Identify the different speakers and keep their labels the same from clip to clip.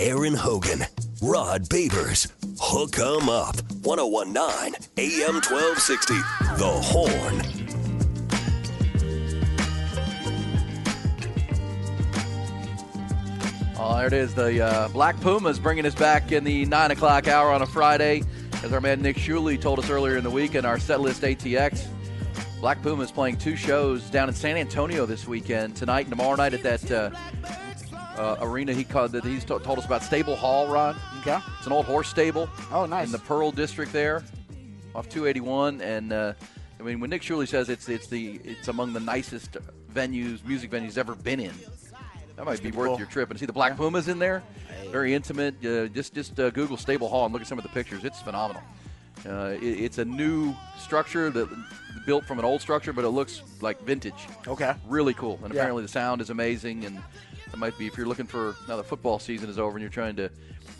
Speaker 1: Aaron Hogan, Rod Babers. Hook 'em up. 1019 AM 1260. The Horn.
Speaker 2: Oh, there it is. The uh, Black Pumas bringing us back in the 9 o'clock hour on a Friday. As our man Nick Shuley told us earlier in the week in our set list ATX, Black Pumas playing two shows down in San Antonio this weekend, tonight and tomorrow night at that uh, uh, arena he called that he's t- told us about Stable Hall, Rod.
Speaker 3: Okay.
Speaker 2: It's an old horse stable.
Speaker 3: Oh, nice.
Speaker 2: In the Pearl District there, off 281, and uh, I mean when Nick Shuley says it's it's the it's among the nicest venues, music venues ever been in. That might be worth
Speaker 3: cool.
Speaker 2: your trip. And see the Black Pumas in there, very intimate. Uh, just just uh, Google Stable Hall and look at some of the pictures. It's phenomenal. Uh, it, it's a new structure that built from an old structure, but it looks like vintage.
Speaker 3: Okay.
Speaker 2: Really cool. And
Speaker 3: Yeah.
Speaker 2: apparently the sound is amazing. And that might be if you're looking for now the football season is over and you're trying to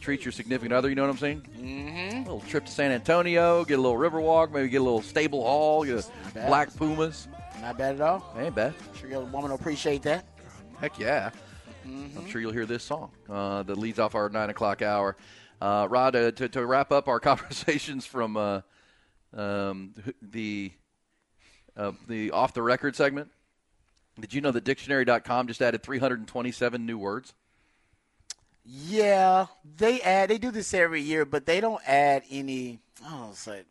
Speaker 2: treat your significant other. You know what I'm saying? Mm-hmm. A little trip to San Antonio, get a little river walk, maybe get a little Stable Hall, get a. Black Pumas.
Speaker 3: Not bad at all.
Speaker 2: Ain't bad.
Speaker 3: Sure your woman will appreciate that.
Speaker 2: Heck yeah. I'm sure you'll hear this song uh, that leads off our 9 o'clock hour. Uh, Rod, uh, to, to wrap up our conversations from uh, um, the uh, the off the record segment, did you know that dictionary.com just added 327 new words?
Speaker 3: Yeah, they add. They do this every year, but they don't add any. I don't say.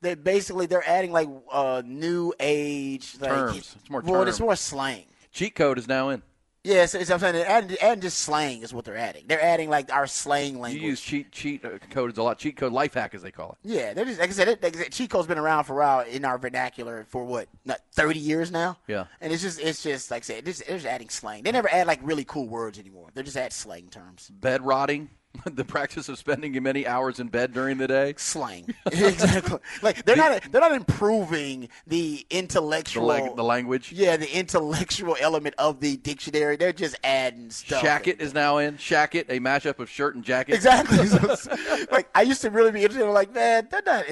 Speaker 3: They basically they're adding like uh, new age like,
Speaker 2: Terms. It's more
Speaker 3: Well, it's more slang.
Speaker 2: Cheat code is now in.
Speaker 3: Yes, it's, I'm saying adding, adding just slang is what they're adding. They're adding like our slang language.
Speaker 2: You use cheat cheat codes a lot. Cheat code life hack as they call it.
Speaker 3: Yeah, they're just like I said. It, like I said cheat code's been around for a while in our vernacular for what, not thirty years now.
Speaker 2: Yeah.
Speaker 3: and it's just it's just like I said, it's, they're just adding slang. They never add like really cool words anymore. They just add slang terms.
Speaker 2: Bed rotting, the practice of spending many hours in bed during the day.
Speaker 3: Slang, exactly. Like they're not they're not improving the
Speaker 2: The,
Speaker 3: intellectual
Speaker 2: lag- the language.
Speaker 3: Yeah, the intellectual element of the dictionary. They're just adding stuff.
Speaker 2: Shacket is now in. Shacket, a mashup of shirt and jacket.
Speaker 3: Exactly. So like I used to really be interested. Like, man, they're not.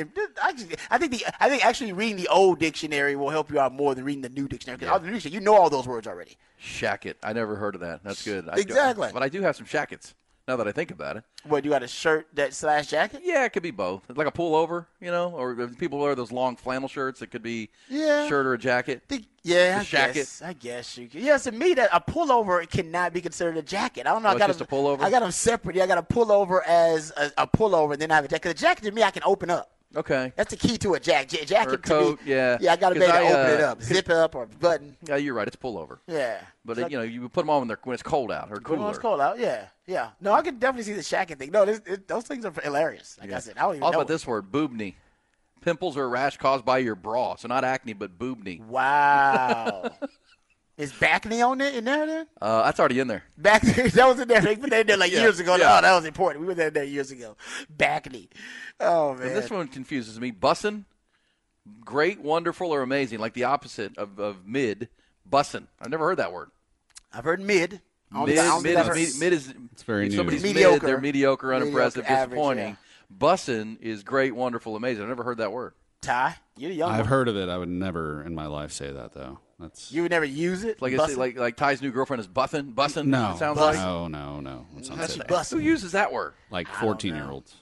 Speaker 3: I, just, I think the I think actually reading the old dictionary will help you out more than reading the new dictionary. Because the new you know all those words already.
Speaker 2: Shacket. I never heard of that. That's good. I-
Speaker 3: Exactly.
Speaker 2: but I do have some shackets now that I think about it.
Speaker 3: What do you got a shirt that slash jacket?
Speaker 2: Yeah, it could be both. Like a pullover, you know, or if people wear those long flannel shirts. It could be
Speaker 3: Yeah.
Speaker 2: shirt or a jacket.
Speaker 3: The- yeah, I
Speaker 2: The shacket.
Speaker 3: guess. I guess you. Could. Yes, to me that a pullover cannot be considered a jacket. I don't know.
Speaker 2: Oh,
Speaker 3: I
Speaker 2: it's
Speaker 3: got
Speaker 2: just a pullover?
Speaker 3: I got them separate. Yeah, I got a pullover as a, a pullover, and then I have a jacket. 'Cause a jacket to me, I can open up.
Speaker 2: Okay.
Speaker 3: That's the key to a jacket. Ja- jacket
Speaker 2: Or coat,
Speaker 3: me,
Speaker 2: yeah.
Speaker 3: Yeah, I got to be able to open it
Speaker 2: uh,
Speaker 3: up, zip it up, or button.
Speaker 2: Yeah, you're right. It's pullover.
Speaker 3: Yeah.
Speaker 2: But it, you know, you put them on when, they're, when it's cold out or cooler.
Speaker 3: When it's cold out, yeah, yeah. No, I can definitely see the shacking thing. No, this, it, those things are hilarious. Like I said, I don't even
Speaker 2: How
Speaker 3: know.
Speaker 2: about this word, boobney? Pimples or a rash caused by your bra. So not acne, but boobney.
Speaker 3: Wow. Is Backney on there in there then?
Speaker 2: Uh, that's already in there.
Speaker 3: Back that was in there. They put that in there like
Speaker 2: Yeah,
Speaker 3: years ago.
Speaker 2: yeah.
Speaker 3: Oh, that was important. We were there, there years ago. Backney. Oh man.
Speaker 2: And this one confuses me. Bussin, great, wonderful, or amazing, like the opposite of, of mid. Bussin. I've never heard that word.
Speaker 3: I've heard mid. I
Speaker 2: Mid,
Speaker 3: think-
Speaker 2: mid, is, mid, mid is
Speaker 4: It's very
Speaker 2: if
Speaker 4: new.
Speaker 2: somebody's mid,
Speaker 3: Mediocre.
Speaker 2: they're mediocre, unimpressive,
Speaker 3: Mediocre, average,
Speaker 2: disappointing. Bussin is great, wonderful, amazing. I've never heard that word.
Speaker 3: Ty, you're young
Speaker 4: I've
Speaker 3: one.
Speaker 4: heard of it. I would never in my life say that though. That's
Speaker 3: You would never use it.
Speaker 2: Like it's like like Ty's new girlfriend is Buffin. bussing.
Speaker 4: no,
Speaker 2: It sounds
Speaker 3: Bussin'.
Speaker 2: like.
Speaker 4: no, no, no. That sounds
Speaker 3: That's
Speaker 4: like,
Speaker 3: bussin'.
Speaker 2: Who uses that word?
Speaker 4: like fourteen year olds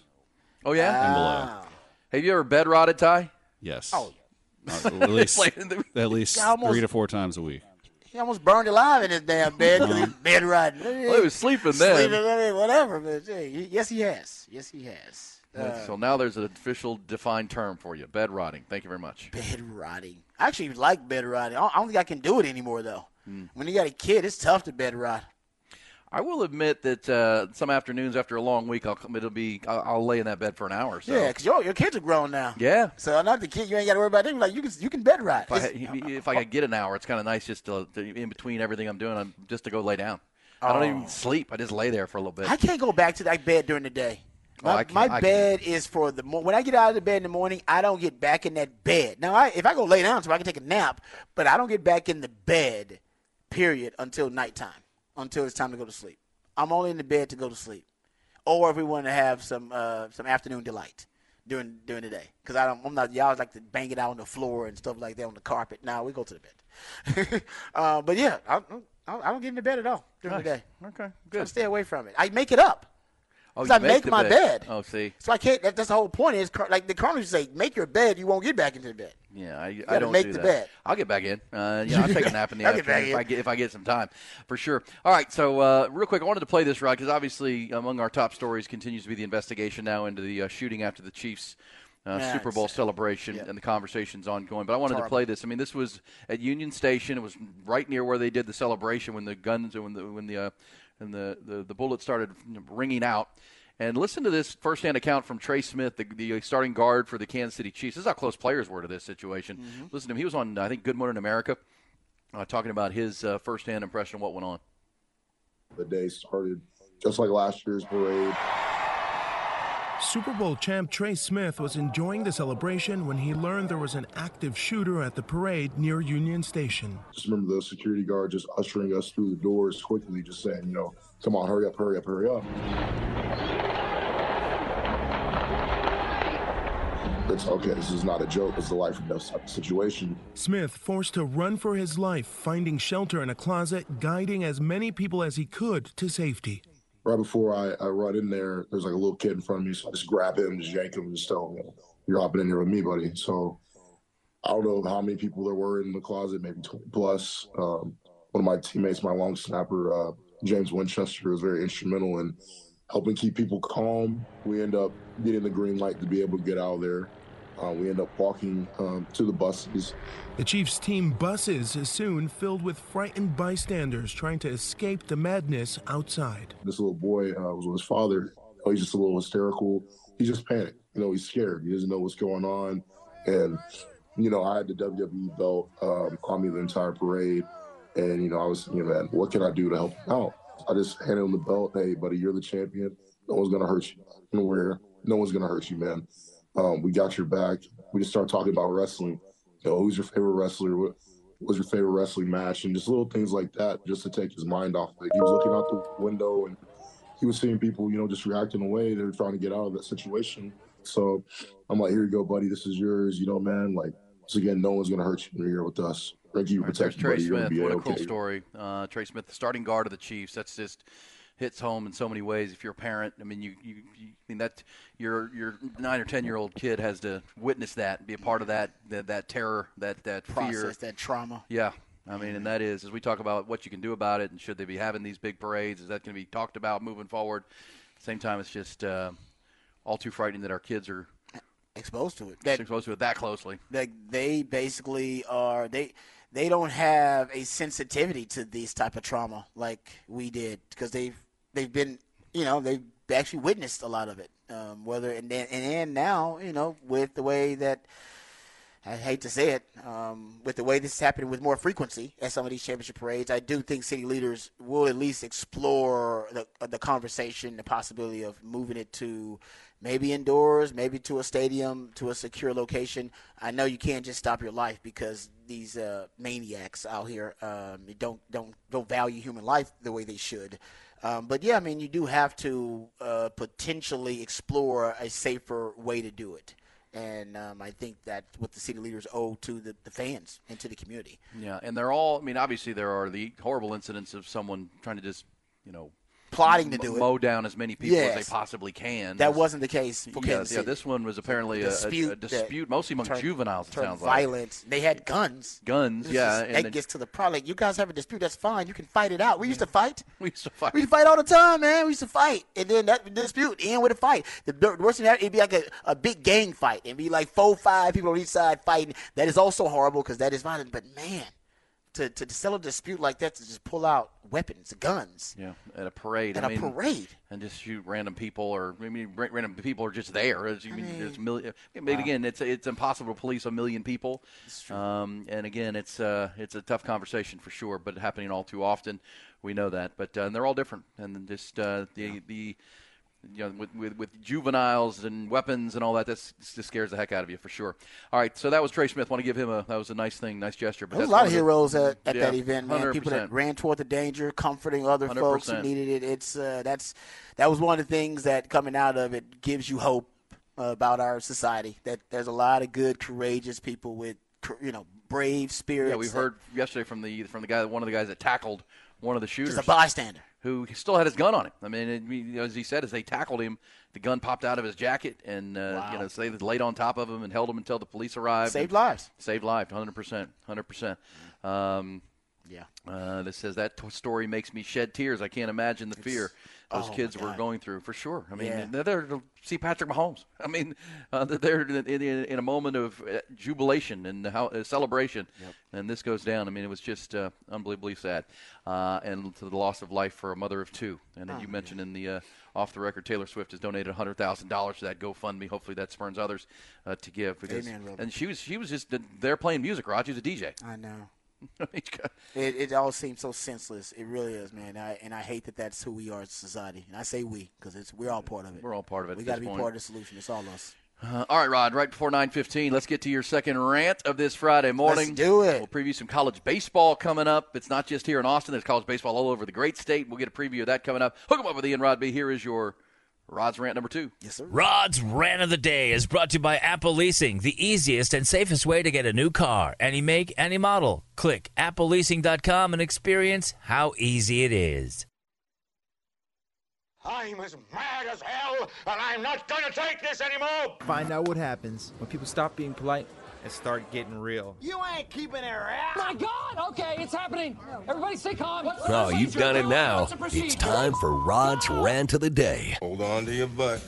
Speaker 2: Oh yeah.
Speaker 4: and below.
Speaker 2: Have you ever bed rotted, Ty?
Speaker 4: Yes.
Speaker 3: Oh.
Speaker 4: Uh, at least
Speaker 2: Like,
Speaker 4: at least
Speaker 3: almost-
Speaker 4: three to four times a week.
Speaker 3: He almost burned alive in his damn bed. Because he's bed riding.
Speaker 2: Well, he was sleeping then.
Speaker 3: Sleeping, I mean, whatever. But hey, yes, he has. Yes, he has. Uh,
Speaker 2: so now there's an official defined term for you: bed rotting. Thank you very much.
Speaker 3: bed rotting. I actually like bed riding. I don't, think I can do it anymore though.
Speaker 2: Hmm.
Speaker 3: When you got a kid, it's tough to bed ride.
Speaker 2: I will admit that uh, some afternoons after a long week, I'll come. It'll be. I'll, I'll lay in that bed for an hour. or So
Speaker 3: Yeah, because your your kids are grown now.
Speaker 2: Yeah.
Speaker 3: So not the kid. You ain't got to worry about them. Like you can you can bed ride.
Speaker 2: If I, if I could get an hour, it's kind of nice just to, to in between everything I'm doing, I'm just to go lay down. I don't even sleep. I just lay there for a little bit.
Speaker 3: Oh. I can't go back to that bed during the day.
Speaker 2: Oh,
Speaker 3: My,
Speaker 2: can't-
Speaker 3: my bed is for the when I get out of the bed in the morning. I don't get back in that bed. Now, I, if I go lay down, so I can take a nap, but I don't get back in the bed, period, until nighttime, until it's time to go to sleep. I'm only in the bed to go to sleep, or if we want to have some uh, some afternoon delight during during the day, because I don't. I'm not. Y'all like to bang it out on the floor and stuff like that on the carpet. Now we go to the bed. uh, but yeah, I, I, I don't get in the bed at all during the day.
Speaker 2: Okay,
Speaker 3: I
Speaker 2: good.
Speaker 3: stay away from it. I make it up.
Speaker 2: Oh, you
Speaker 3: I make
Speaker 2: the
Speaker 3: my bed.
Speaker 2: Oh, see.
Speaker 3: So I can't. That, that's the whole point. Is like the Cardinals say, make your bed. You won't get back into the bed.
Speaker 2: Yeah, I, I don't
Speaker 3: make
Speaker 2: do
Speaker 3: the
Speaker 2: that.
Speaker 3: bed.
Speaker 2: I'll get back in. Uh, yeah, I'll take a nap in the
Speaker 3: I'll get back
Speaker 2: afternoon if. I get if I get some time, for sure. All right, so uh, real quick, I wanted to play this rod because obviously among our top stories continues to be the investigation now into the uh, shooting after the Chiefs. Uh,
Speaker 3: Yeah,
Speaker 2: Super Bowl celebration
Speaker 3: yeah.
Speaker 2: and the conversation's ongoing, but I wanted to play this. I mean, this was at Union Station. It was right near where they did the celebration when the guns when the when the uh, and the, the the bullets started ringing out. And listen to this firsthand account from Trey Smith, the, the starting guard for the Kansas City Chiefs. This is how close players were to this situation.
Speaker 3: Mm-hmm.
Speaker 2: Listen to him. He was on, I think, Good Morning America, uh, talking about his uh, firsthand impression of what went on.
Speaker 5: the day started just like last year's parade.
Speaker 6: Super Bowl champ Trey Smith was enjoying the celebration when he learned there was an active shooter at the parade near Union Station.
Speaker 5: Just remember the security guard just ushering us through the doors quickly, just saying, you know, come on, hurry up, hurry up, hurry up. It's okay, this is not a joke, it's a life and death type of situation.
Speaker 6: Smith forced to run for his life, finding shelter in a closet, guiding as many people as he could to safety.
Speaker 5: Right before I, I run in there, there's like a little kid in front of me, so I just grab him, just yank him, and just tell him, you're hopping in here with me, buddy. So I don't know how many people there were in the closet, maybe 20 plus. Um, one of my teammates, my long snapper, uh, James Winchester, was very instrumental in helping keep people calm. We end up getting the green light to be able to get out of there. Uh, we end up walking um, to the buses.
Speaker 6: The Chiefs team buses is soon filled with frightened bystanders trying to escape the madness outside.
Speaker 5: This little boy uh, was with his father. Oh, he's just a little hysterical. He just panicked. You know, he's scared. He doesn't know what's going on. And, you know, I had the WWE belt um, on me the entire parade. And, you know, I was thinking, man, what can I do to help him out? I just handed him the belt. Hey, buddy, you're the champion. No one's going to hurt you. Nowhere. No one's going to hurt you, man. Um, we got your back. We just started talking about wrestling. You know, who's your favorite wrestler? What was your favorite wrestling match? And just little things like that, just to take his mind off of it. He was looking out the window and he was seeing people, you know, just reacting away. They were trying to get out of that situation. So I'm like, here you go, buddy. This is yours. You know, man. Like, once again, no one's gonna hurt you. You're here with us. Thank you,
Speaker 2: Right, there's Trey
Speaker 5: buddy.
Speaker 2: Smith. What a
Speaker 5: okay.
Speaker 2: cool story. Uh, Trey Smith, the starting guard of the Chiefs. That's just hits home in so many ways. If you're a parent, I mean, you, you, you I mean that your your nine or ten year old kid has to witness that, be a part of that that, that terror, that that fear.
Speaker 3: That trauma.
Speaker 2: Yeah. I mean, and that is, as we talk about what you can do about it and should they be having these big parades, is that going to be talked about moving forward? Same time, it's just uh, all too frightening that our kids are
Speaker 3: Exposed to it. That
Speaker 2: exposed to it that closely.
Speaker 3: that they basically are they they don't have a sensitivity to these type of trauma like we did because they've they've been you know they've actually witnessed a lot of it um, whether and then and now you know with the way that I hate to say it, um, with the way this is happening with more frequency at some of these championship parades, I do think city leaders will at least explore the, the conversation, the possibility of moving it to maybe indoors, maybe to a stadium, to a secure location. I know you can't just stop your life because these uh, maniacs out here um, don't don't don't value human life the way they should. Um, but yeah, I mean, you do have to uh, potentially explore a safer way to do it. And um, I think that what the city leaders owe to the, the fans and to the community.
Speaker 2: Yeah, and they're all. I mean, obviously there are the horrible incidents of someone trying to just, you know,
Speaker 3: Plotting to do
Speaker 2: mow
Speaker 3: it.
Speaker 2: down as many people as they possibly can.
Speaker 3: That wasn't the case for
Speaker 2: yeah,
Speaker 3: Kansas
Speaker 2: yeah.
Speaker 3: City.
Speaker 2: This one was apparently a, a- a
Speaker 3: Dispute
Speaker 2: dispute, mostly among
Speaker 3: turned-
Speaker 2: juveniles. It sounds like
Speaker 3: violent. They had guns.
Speaker 2: guns.
Speaker 3: This
Speaker 2: Yeah, and
Speaker 3: that gets to the problem. Like, you guys have a dispute. That's fine. You can fight it out. We used to fight.
Speaker 2: we used to fight.
Speaker 3: We used to fight all the time, man. We used to fight, and then that dispute end with a fight. The worst thing that it'd be like a, a big gang fight, and be like four, five people on each side fighting. That is also horrible because that is violent. But man, to, to to settle a dispute like that, to just pull out weapons, guns,
Speaker 2: yeah, at a parade.
Speaker 3: at
Speaker 2: I
Speaker 3: a
Speaker 2: mean,
Speaker 3: parade.
Speaker 2: and just shoot random people, or I mean, random people are just there. It's, you mean,
Speaker 3: mean,
Speaker 2: there's million. I mean, again, it's it's impossible to police a million people. Um, and again, it's uh, it's a tough conversation for sure, but happening all too often. We know that, but uh, and they're all different, and just uh, the the. You know, with, with with juveniles and weapons and all that, that's just scares the heck out of you for sure. All right, so that was Trey Smith. Want to give him a that was a nice thing, nice gesture. But
Speaker 3: There was a lot of
Speaker 2: the-
Speaker 3: heroes at, at
Speaker 2: Yeah,
Speaker 3: that event, man. People that ran toward the danger, comforting other folks who needed it. It's uh, that's that was one of the things that coming out of it gives you hope uh, about our society. That there's a lot of good, courageous people with you know, brave spirits.
Speaker 2: Yeah, we heard yesterday from the from the guy, one of the guys that tackled one of the shooters,
Speaker 3: just a bystander.
Speaker 2: who still had his gun on him. I mean, it, you know, as he said, as they tackled him, the gun popped out of his jacket, and uh, you know, so they laid on top of him and held him until the police arrived.
Speaker 3: Saved lives.
Speaker 2: Saved life, hundred percent, hundred percent.
Speaker 3: Yeah.
Speaker 2: uh, this says that t- story makes me shed tears. I can't imagine the fear those
Speaker 3: oh,
Speaker 2: kids were going through for sure. I mean,
Speaker 3: Yeah.
Speaker 2: they're there to see Patrick Mahomes. I mean, uh, they're in, in, in a moment of uh, jubilation and how, uh, celebration, and this goes down. I mean, it was just uh, unbelievably sad, uh, and to the loss of life for a mother of two. And
Speaker 3: Oh,
Speaker 2: you mentioned in the uh, off the record, Taylor Swift has donated hundred thousand dollars to that GoFundMe. Hopefully, that spurns others uh, to give. Because,
Speaker 3: Amen,
Speaker 2: and she was she was just there playing music. Rod, she's a DJ.
Speaker 3: I know. It, it all seems so senseless. It really is, man. I, and I hate that that's who we are as a society. And I say we because it's we're all part of it.
Speaker 2: We're all part of it
Speaker 3: We got to be
Speaker 2: point.
Speaker 3: part of the solution. It's all us.
Speaker 2: Uh, all right, Rod. Right before nine fifteen, let's get to your second rant of this Friday morning.
Speaker 3: do it.
Speaker 2: We'll preview some college baseball coming up. It's not just here in Austin. There's college baseball all over the great state. We'll get a preview of that coming up. Hook 'em up with Ian Rod B. Here is your Rod's rant number two.
Speaker 3: Yes, sir.
Speaker 7: Rod's Rant of the Day is brought to you by Apple Leasing, the easiest and safest way to get a new car. Any make, any model. Click appleleasing.com and experience how easy it is.
Speaker 8: I'm as mad as hell, and I'm not gonna take this anymore!
Speaker 9: Find out what happens when people stop being polite and start getting real. You ain't keeping her out.
Speaker 10: My God! Okay, it's happening. Everybody stay calm. What's the
Speaker 1: Oh, you've done it now.
Speaker 10: What's the procedure?
Speaker 1: It's time for Rod's Rant of the Day.
Speaker 8: Hold on to your butt.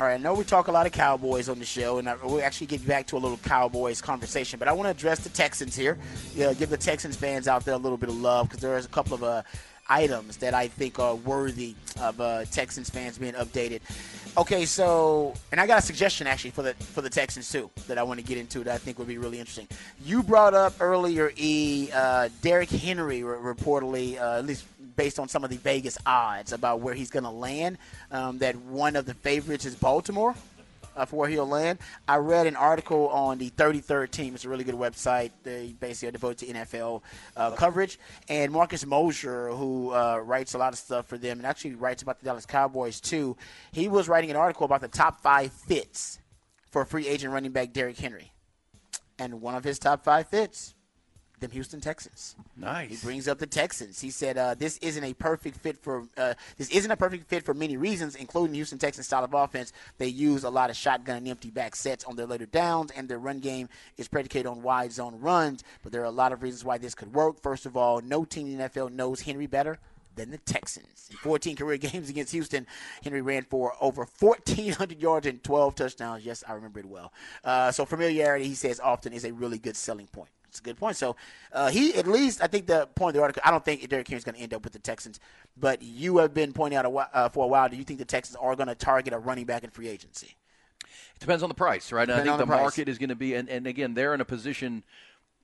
Speaker 3: All right, I know we talk a lot of Cowboys on the show, and I, we'll actually get back to a little Cowboys conversation. But I want to address the Texans here. Yeah, give the Texans fans out there a little bit of love because there is a couple of uh, items that I think are worthy of uh, Texans fans being updated. Okay, so and I got a suggestion actually for the for the Texans too that I want to get into that I think would be really interesting. You brought up earlier, E. Uh, Derrick Henry re- reportedly, uh, at least based on some of the Vegas odds about where he's going to land, um, that one of the favorites is Baltimore uh, for where he'll land. I read an article on the 33rd team. It's a really good website. They basically are devoted to NFL uh, coverage. And Marcus Mosher, who uh, writes a lot of stuff for them and actually writes about the Dallas Cowboys too, he was writing an article about the top five fits for free agent running back Derrick Henry. And one of his top five fits, them Houston Texans.
Speaker 2: Nice.
Speaker 3: He brings up the Texans. He said uh, this isn't a perfect fit for uh, this isn't a perfect fit for many reasons, including Houston Texans' style of offense. They use a lot of shotgun and empty back sets on their later downs, and their run game is predicated on wide zone runs. But there are a lot of reasons why this could work. First of all, no team in the NFL knows Henry better than the Texans. In 14 career games against Houston, Henry ran for over 1,400 yards and 12 touchdowns. Yes, I remember it well. Uh, so familiarity, he says, often is a really good selling point. It's a good point. So uh, he, at least, I think the point of the article, I don't think Derrick Henry's going to end up with the Texans, but you have been pointing out a, uh, for a while. Do you think the Texans are going to target a running back in free agency?
Speaker 2: It depends on the price, right? I think the,
Speaker 3: the
Speaker 2: market is going to be, and, and again, they're in a position.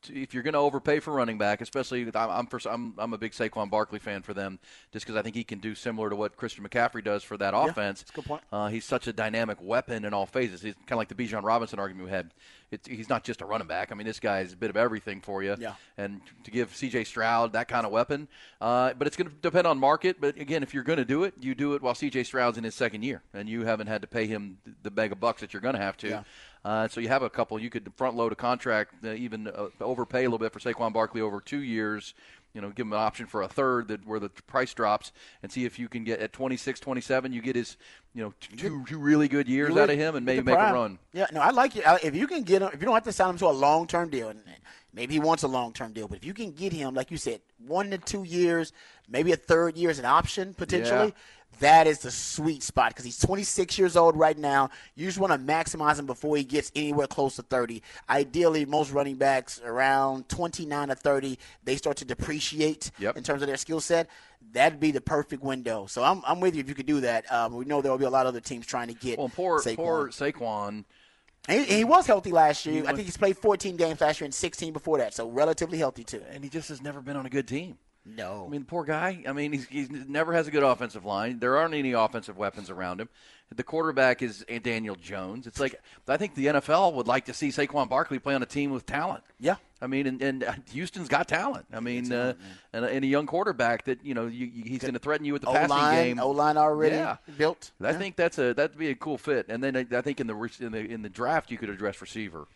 Speaker 2: If you're going to overpay for running back, especially I'm I'm, for, I'm I'm a big Saquon Barkley fan for them, just because I think he can do similar to what Christian McCaffrey does for that offense.
Speaker 3: that's a good point.
Speaker 2: Uh, he's such a dynamic weapon in all phases. He's kind of like the Bijan Robinson argument we had. It's, he's not just a running back. I mean, this guy is a bit of everything for you.
Speaker 3: Yeah.
Speaker 2: And to give C.J. Stroud that kind of weapon, uh, but it's going to depend on market. But again, if you're going to do it, you do it while C.J. Stroud's in his second year, and you haven't had to pay him the bag of bucks that you're going to have to.
Speaker 3: Yeah.
Speaker 2: Uh, so you have a couple. You could front load a contract, uh, even uh, overpay a little bit for Saquon Barkley over two years. You know, give him an option for a third that where the price drops, and see if you can get at 26, 27, you get his, you know, two, two really good years out of him, and maybe make a run.
Speaker 3: Yeah, no, I like it. If you can get him, if you don't have to sign him to a long term deal, and maybe he wants a long term deal, but if you can get him, like you said, one to two years, maybe a third year as an option potentially. That is the sweet spot because he's 26 years old right now. You just want to maximize him before he gets anywhere close to 30. Ideally, most running backs around 29 to 30, they start to depreciate
Speaker 2: Yep.
Speaker 3: in terms of their skill set. That'd be the perfect window. So I'm, I'm with you if you could do that. Um, we know there will be a lot of other teams trying to get
Speaker 2: Well, poor
Speaker 3: Saquon.
Speaker 2: poor Saquon.
Speaker 3: And he, he was healthy last year. I think he's played 14 games last year and 16 before that, so relatively healthy too.
Speaker 2: and he just has never been on a good team.
Speaker 3: No,
Speaker 2: I mean, the poor guy. I mean, he's, he's never has a good offensive line. There aren't any offensive weapons around him. The quarterback is Daniel Jones. It's like I think the NFL would like to see Saquon Barkley play on a team with talent.
Speaker 3: Yeah.
Speaker 2: I mean, and, and Houston's got talent. I mean, uh, and, a, and a young quarterback that you know you, you, he's going to threaten you with the
Speaker 3: O
Speaker 2: passing game.
Speaker 3: O line already
Speaker 2: Yeah.
Speaker 3: built.
Speaker 2: I
Speaker 3: Yeah.
Speaker 2: think that's a that'd be a cool fit. And then I, I think in the in the in the draft you could address receiver.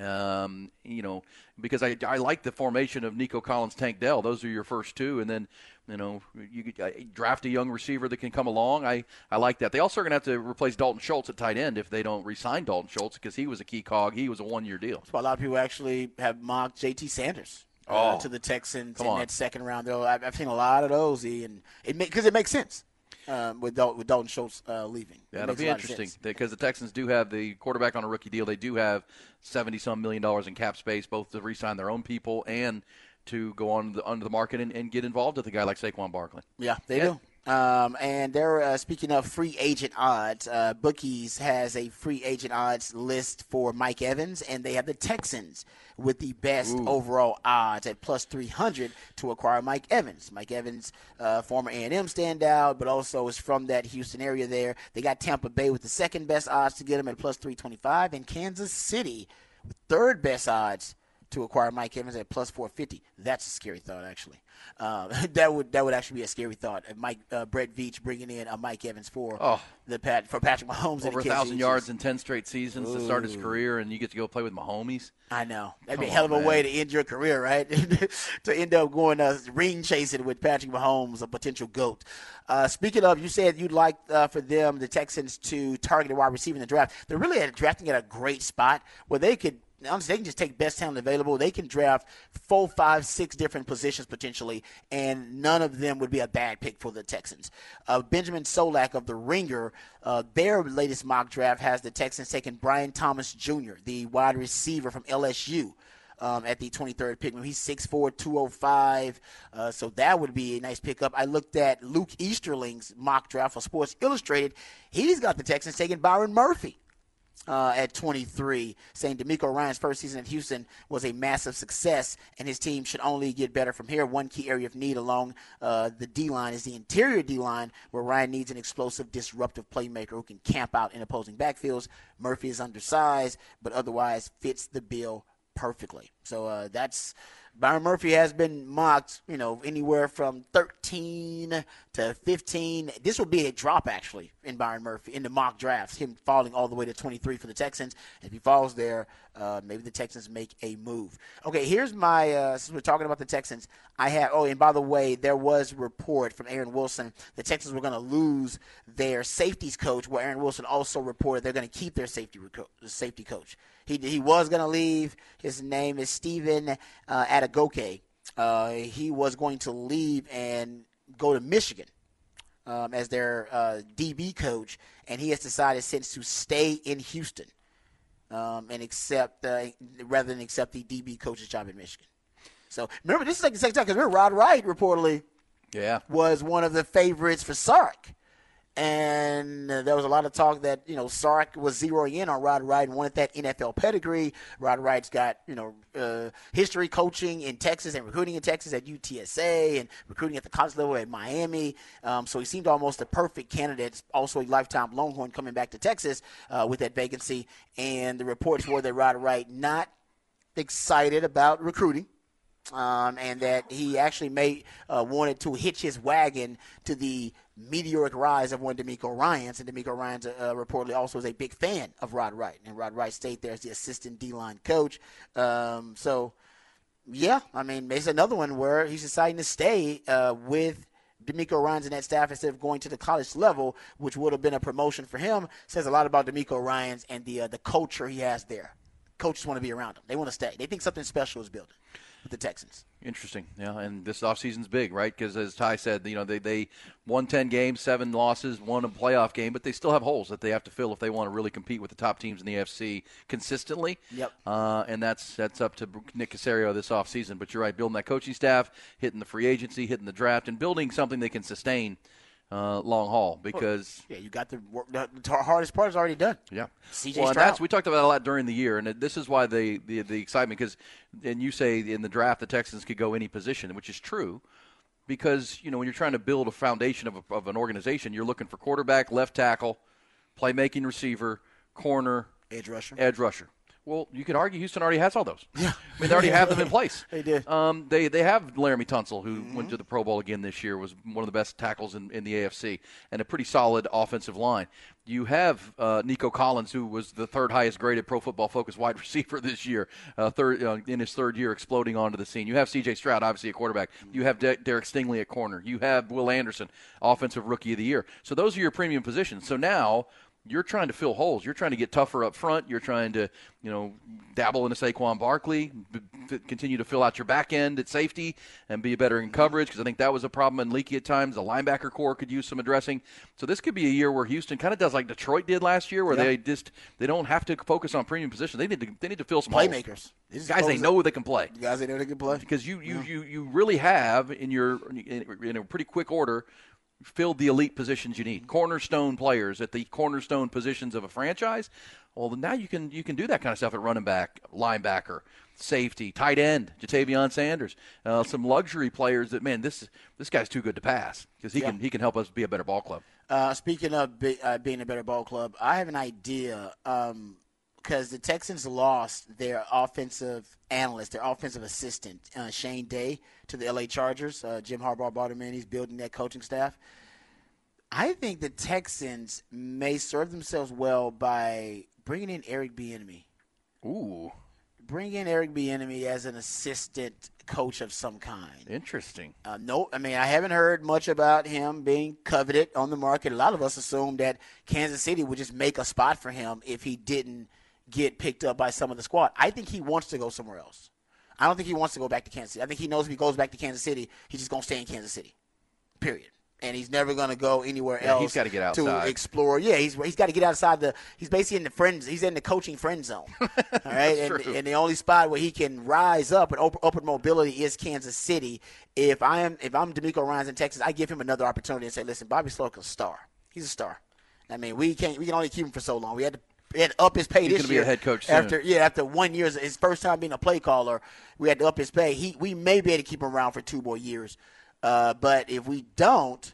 Speaker 2: Um, you know, because I, I like the formation of Nico Collins, Tank Dell. Those are your first two, and then you know you could, draft a young receiver that can come along. I, I like that. They also are going to have to replace Dalton Schultz at tight end if they don't re-sign Dalton Schultz because he was a key cog. He was a one-year deal.
Speaker 3: That's why a lot of people actually have mocked J.T. Sanders. Uh,
Speaker 2: Oh.
Speaker 3: to the Texans in that second round, though I've, I've seen a lot of those, E, and it because it makes sense um, with Dal- with Dalton Schultz uh, leaving.
Speaker 2: It'll be interesting because the Texans do have the quarterback on a rookie deal. They do have seventy some million dollars in cap space, both to re-sign their own people and to go on the, under the market and, and get involved with a guy like Saquon Barkley.
Speaker 3: Yeah, they do. Um, and they're uh, speaking of free agent odds. Uh, Bookies has a free agent odds list for Mike Evans, and they have the Texans with the best overall odds at plus 300 to acquire Mike Evans. Mike Evans, uh, former A&M standout, but also is from that Houston area. There, they got Tampa Bay with the second best odds to get him at plus 325, and Kansas City with third best odds to acquire Mike Evans at plus 450. That's a scary thought, actually. Uh, that would that would actually be a scary thought. Uh, Mike uh, Brett Veach bringing in a Mike Evans for
Speaker 2: Oh.
Speaker 3: the Pat for Patrick Mahomes
Speaker 2: Over a thousand yards in ten straight seasons to start his career, and you get to go play with Mahomes.
Speaker 3: I know that'd be a hell of a
Speaker 2: on,
Speaker 3: way to end your career, right? to end up going uh, ring chasing with Patrick Mahomes, a potential goat. Uh, speaking of, you said you'd like uh, for them, the Texans, to target a wide receiver in the draft. They're really at drafting at a great spot where they could. Honestly, they can just take best talent available. They can draft four, five, six different positions potentially, and none of them would be a bad pick for the Texans. Uh, Benjamin Solak of the Ringer, uh, their latest mock draft has the Texans taking Brian Thomas Jr., the wide receiver from LSU um, at the 23rd pick. He's 6'4", 205, uh, so that would be a nice pickup. I looked at Luke Easterling's mock draft for Sports Illustrated. He's got the Texans taking Byron Murphy. Uh, at 23, saying DeMeco Ryans' first season at Houston was a massive success, and his team should only get better from here. One key area of need along uh, the D line is the interior D line, where Ryan needs an explosive, disruptive playmaker who can camp out in opposing backfields. Murphy is undersized, but otherwise fits the bill perfectly. So uh, that's Byron Murphy has been mocked, you know, anywhere from 13 to 15. This will be a drop actually in Byron Murphy in the mock drafts. Him falling all the way to 23 for the Texans. If he falls there, uh, maybe the Texans make a move. Okay, here's my. Uh, since we're talking about the Texans, I have. Oh, and by the way, there was report from Aaron Wilson. The Texans were going to lose their safeties coach. Where Aaron Wilson also reported they're going to keep their safety reco- safety coach. He he was going to leave. His name is Steven uh, Adagoke. Uh, he was going to leave and go to Michigan um, as their uh, DB coach, and he has decided since to stay in Houston um, and accept uh, rather than accept the DB coach's job in Michigan. So remember, this is like the second time because remember Rod Wright reportedly
Speaker 2: Yeah.
Speaker 3: was one of the favorites for Sark. And there was a lot of talk that, you know, Sark was zeroing in on Rod Wright and wanted that NFL pedigree. Rod Wright's got, you know, uh, history coaching in Texas and recruiting in Texas at UTSA and recruiting at the college level at Miami. Um, so he seemed almost a perfect candidate, also a lifetime Longhorn coming back to Texas uh, with that vacancy. And the reports were that Rod Wright not excited about recruiting um, and that he actually may uh, wanted to hitch his wagon to the meteoric rise of one DeMeco Ryans, and DeMeco Ryans uh, uh, reportedly also is a big fan of Rod Wright, and Rod Wright stayed there as the assistant D-line coach. Um, so, yeah, I mean, it's another one where he's deciding to stay uh, with. DeMeco Ryans and that staff instead of going to the college level, which would have been a promotion for him, says a lot about DeMeco Ryans and the uh, the culture he has there. Coaches want to be around him. They want to stay. They think something special is building with the Texans.
Speaker 2: Interesting. Yeah, and this offseason's big, right? Because as Ty said, you know, they, they won 10 games, seven losses, won a playoff game, but they still have holes that they have to fill if they want to really compete with the top teams in the AFC consistently.
Speaker 3: Yep.
Speaker 2: Uh, and that's that's up to Nick Caserio this offseason. But you're right, building that coaching staff, hitting the free agency, hitting the draft, and building something they can sustain uh, long haul because
Speaker 3: Yeah, you got the, work, the, the hardest part is already done.
Speaker 2: yeah.
Speaker 3: CJ
Speaker 2: well,
Speaker 3: Stroud.
Speaker 2: that's we talked about a lot during the year, and this is why they the the excitement because, and you say in the draft the Texans could go any position, which is true, because you know when you're trying to build a foundation of, a, of an organization, you're looking for quarterback, left tackle, playmaking receiver, corner,
Speaker 3: Edge rusher.
Speaker 2: edge rusher. Well, you could argue Houston already has all those. Yeah, I mean they already have them in place.
Speaker 3: They did.
Speaker 2: Um, they they have Laremy Tunsil, who
Speaker 3: Mm-hmm.
Speaker 2: went to the Pro Bowl again this year, was one of the best tackles in, in the AFC, and a pretty solid offensive line. You have uh, Nico Collins, who was the third highest graded Pro Football Focus wide receiver this year, uh, third uh, in his third year, exploding onto the scene. You have C.J. Stroud, obviously a quarterback. You have De- Derek Stingley at corner. You have Will Anderson, offensive rookie of the year. So those are your premium positions. So now you're trying to fill holes. You're trying to get tougher up front. You're trying to, you know, dabble into Saquon Barkley, b- continue to fill out your back end at safety, and be better in coverage because I think that was a problem in leaky at times. The linebacker core could use some addressing. So this could be a year where Houston kind of does like Detroit did last year, where
Speaker 3: Yeah.
Speaker 2: they just they don't have to focus on premium positions. They need to they need to fill some.
Speaker 3: Playmakers. They just
Speaker 2: guys they know they can play
Speaker 3: Guys, they know they can play.
Speaker 2: because you you, you you really have in your in, in a pretty quick order filled the elite positions you need. Cornerstone players at the cornerstone positions of a franchise well now you can you can do that kind of stuff at running back linebacker safety tight end Ja'Tavion Sanders. Uh, some luxury players that man this this guy's too good to pass because he
Speaker 3: Yeah.
Speaker 2: can he can help us be a better ball club.
Speaker 3: Uh, speaking of be, uh, being a better ball club, I have an idea because the Texans lost their offensive analyst, their offensive assistant, uh, Shane Day, to the LA Chargers. Uh, Jim Harbaugh brought him in. He's building that coaching staff. I think the Texans may serve themselves well by bringing in Eric Bieniemy.
Speaker 2: ooh
Speaker 3: Bring in Eric Bieniemy as an assistant coach of some kind.
Speaker 2: interesting
Speaker 3: Uh, no, I mean I haven't heard much about him being coveted on the market. A lot of us assumed that Kansas City would just make a spot for him if he didn't get picked up by some of the squad. I think he wants to go somewhere else. I don't think he wants to go back to Kansas City. I think he knows if he goes back to Kansas City, he's just gonna stay in Kansas City. Period. And he's never gonna go anywhere
Speaker 2: Yeah,
Speaker 3: else.
Speaker 2: he's gotta get outside to
Speaker 3: explore. Yeah, he's he's got to get outside the. He's basically in the friends. He's in the coaching friend zone. All right, and, and the only spot where he can rise up and open, open mobility is Kansas City. If I am if I'm DeMeco Ryans in Texas, I give him another opportunity and say, listen, Bobby Slowik's a star. He's a star. I mean, we can't we can only keep him for so long. We had to. Had to up his pay
Speaker 2: He's
Speaker 3: this
Speaker 2: gonna be
Speaker 3: year.
Speaker 2: a head coach soon.
Speaker 3: after yeah after one year his first time being a play caller. We had to up his pay. He we may be able to keep him around for two more years, uh, but if we don't,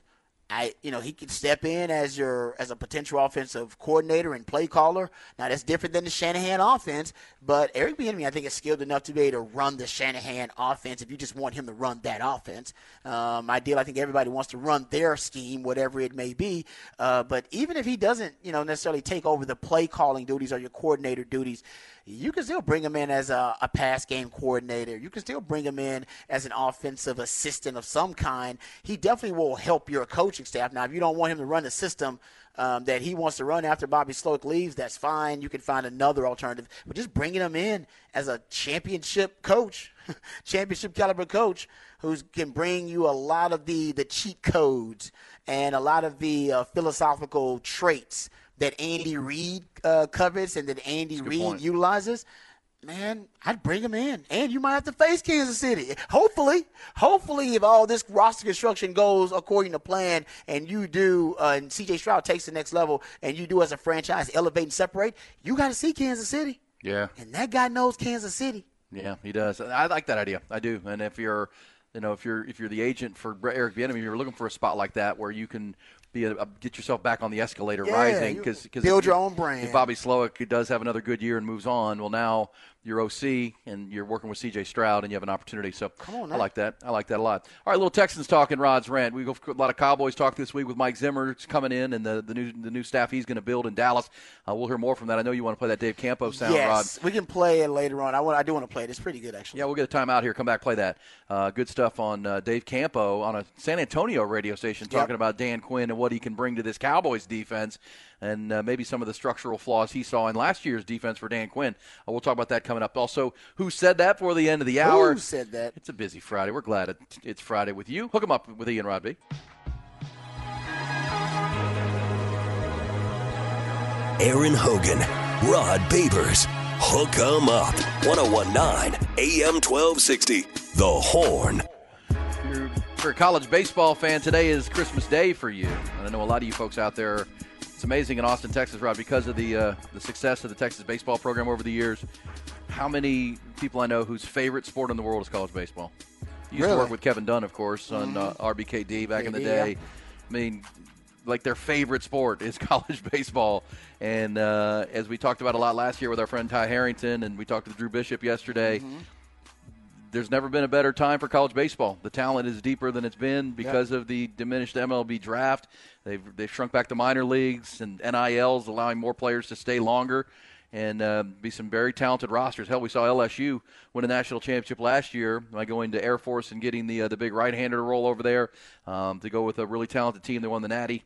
Speaker 3: I you know he could step in as your as a potential offensive coordinator and play caller. Now that's different than the Shanahan offense, but Eric Bieniemy I think is skilled enough to be able to run the Shanahan offense. If you just want him to run that offense, um, ideal I think everybody wants to run their scheme, whatever it may be. Uh, but even if he doesn't, you know, necessarily take over the play calling duties or your coordinator duties. You can still bring him in as a, a pass game coordinator. You can still bring him in as an offensive assistant of some kind. He definitely will help your coaching staff. Now, if you don't want him to run the system um, that he wants to run after Bobby Slowik leaves, that's fine. You can find another alternative. But just bringing him in as a championship coach, championship caliber coach, who can bring you a lot of the the cheat codes and a lot of the uh, philosophical traits that Andy Reid uh, covets and that Andy Reid
Speaker 2: point.
Speaker 3: utilizes, man, I'd bring him in. And you might have to face Kansas City. Hopefully, hopefully, if all this roster construction goes according to plan and you do, uh, and CJ Stroud takes the next level and you do as a franchise elevate and separate, you got to see Kansas City.
Speaker 2: yeah
Speaker 3: And that guy knows Kansas City.
Speaker 2: Yeah, he does. I like that idea. I do. And if you're, you know, if you're if you're the agent for Eric Bieniemy, you're looking for a spot like that where you can be a, a- get yourself back on the escalator,
Speaker 3: Yeah,
Speaker 2: rising.
Speaker 3: you
Speaker 2: Because
Speaker 3: build your own brand.
Speaker 2: If Bobby Slowik does have another good year and moves on, well, now you're OC and you're working with C.J. Stroud and you have an opportunity. So
Speaker 3: on
Speaker 2: I like that. I like that a lot. All right, little Texans talking Rod's rant. We go a lot of Cowboys talk this week with Mike Zimmer coming in and the, the new the new staff he's going to build in Dallas. Uh, we'll hear more from that. I know you want to play that Dave Campo sound, Rod.
Speaker 3: yes, we can play it later on. I want. I do want to play it. It's pretty good, actually.
Speaker 2: Yeah, we'll get a time out here. Come back, play that. Uh, good stuff on uh, Dave Campo on a San Antonio radio station talking about Dan Quinn and what he can bring to this Cowboys defense and uh, maybe some of the structural flaws he saw in last year's defense for Dan Quinn. Uh, we'll talk about that coming up. Also, who said that for the end of the hour?
Speaker 3: Who said that?
Speaker 2: It's a busy Friday. We're glad it's Friday with you. Hook Hook 'em up with Ian Rodby.
Speaker 1: Aaron Hogan, Rod Babers, Hook 'em Up. 1019 AM 1260. The Horn.
Speaker 2: If you're, if you're a college baseball fan, today is Christmas Day for you. And I know a lot of you folks out there. Amazing in Austin, Texas, Rod, because of the uh, the success of the Texas baseball program over the years. How many people I know whose favorite sport in the world is college baseball? You used
Speaker 3: Really?
Speaker 2: to work with Kevin Dunn, of course, on uh, RBKD back in the day.
Speaker 3: yeah.
Speaker 2: I mean, like their favorite sport is college baseball. And uh, as we talked about a lot last year with our friend Ty Harrington, and we talked to Drew Bishop yesterday. There's never been a better time for college baseball. The talent is deeper than it's been because of the diminished MLB draft. They've they've shrunk back the minor leagues and NILs, allowing more players to stay longer and uh, be some very talented rosters. Hell, we saw LSU win a national championship last year by going to Air Force and getting the uh, the big right-hander to roll over there um, to go with a really talented team that won the Natty.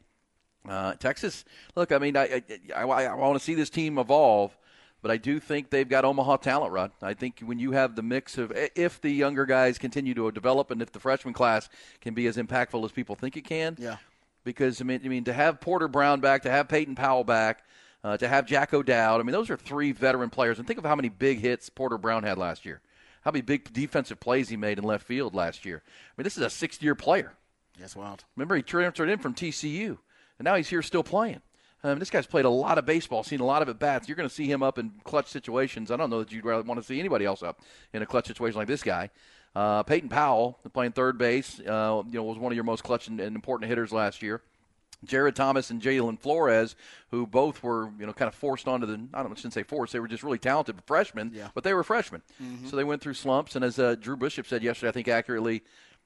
Speaker 2: Uh, Texas, look, I mean, I I, I, I want to see this team evolve, but I do think they've got Omaha talent, Rod. I think when you have the mix of if the younger guys continue to develop and if the freshman class can be as impactful as people think it can,
Speaker 3: Yeah.
Speaker 2: because I mean, I mean to have Porter Brown back, to have Peyton Powell back, uh, to have Jack O'Dowd. I mean, those are three veteran players, and think of how many big hits Porter Brown had last year. How many big defensive plays he made in left field last year. I mean, this is a six-year player.
Speaker 3: That's wild.
Speaker 2: Remember, he transferred in from TCU, and now he's here still playing. Um, this guy's played a lot of baseball, seen a lot of at bats. You're going to see him up in clutch situations. I don't know that you'd rather want to see anybody else up in a clutch situation like this guy. Uh, Peyton Powell, playing third base, uh, you know, was one of your most clutch and, and important hitters last year. Jared Thomas and Jalen Flores, who both were, you know, kind of forced onto the, I don't know, I shouldn't say forced, they were just really talented freshmen,
Speaker 3: Yeah.
Speaker 2: but they were freshmen. So they went through slumps. And as uh, Drew Bishop said yesterday, I think accurately,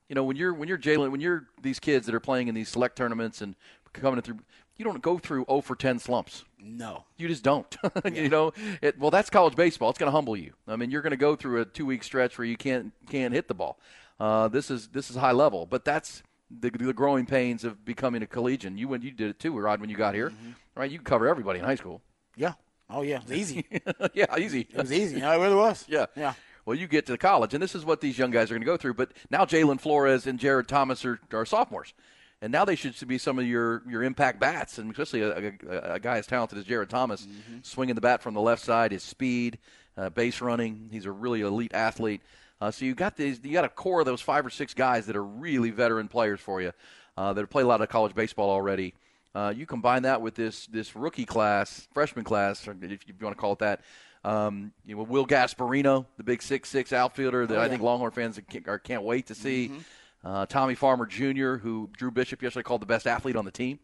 Speaker 2: you know, when you're, when you're Jalen, when you're these kids that are playing in these select tournaments and coming through, you don't go through 0 for 10 slumps.
Speaker 3: No.
Speaker 2: You just don't. you know, it, well, that's college baseball. It's going to humble you. I mean, you're going to go through a two week stretch where you can't can't hit the ball. Uh, this is this is high level, but that's the, the growing pains of becoming a collegian. You when you did it too, Rod, when you got here, right? You could cover everybody in high school.
Speaker 3: Yeah. Oh yeah. It's easy.
Speaker 2: yeah, easy.
Speaker 3: was easy. No, it really was.
Speaker 2: Yeah.
Speaker 3: Yeah.
Speaker 2: Well, you get to college, and this is what these young guys are going to go through. But now Jalen Flores and Jared Thomas are, are sophomores, and now they should be some of your, your impact bats, and especially a, a, a guy as talented as Jared Thomas, swinging the bat from the left side, his speed, uh, base running. He's a really elite athlete. Uh, so you got these, you got a core of those five or six guys that are really veteran players for you uh, that have played a lot of college baseball already. Uh, you combine that with this this rookie class, freshman class, or if you want to call it that. Um, you know, Will Gasparino, the big six six outfielder that
Speaker 3: Oh,
Speaker 2: I think Longhorn fans can't, are, can't wait to see.
Speaker 3: Mm-hmm.
Speaker 2: Uh, Tommy Farmer Jr., who Drew Bishop yesterday called the best athlete on the team,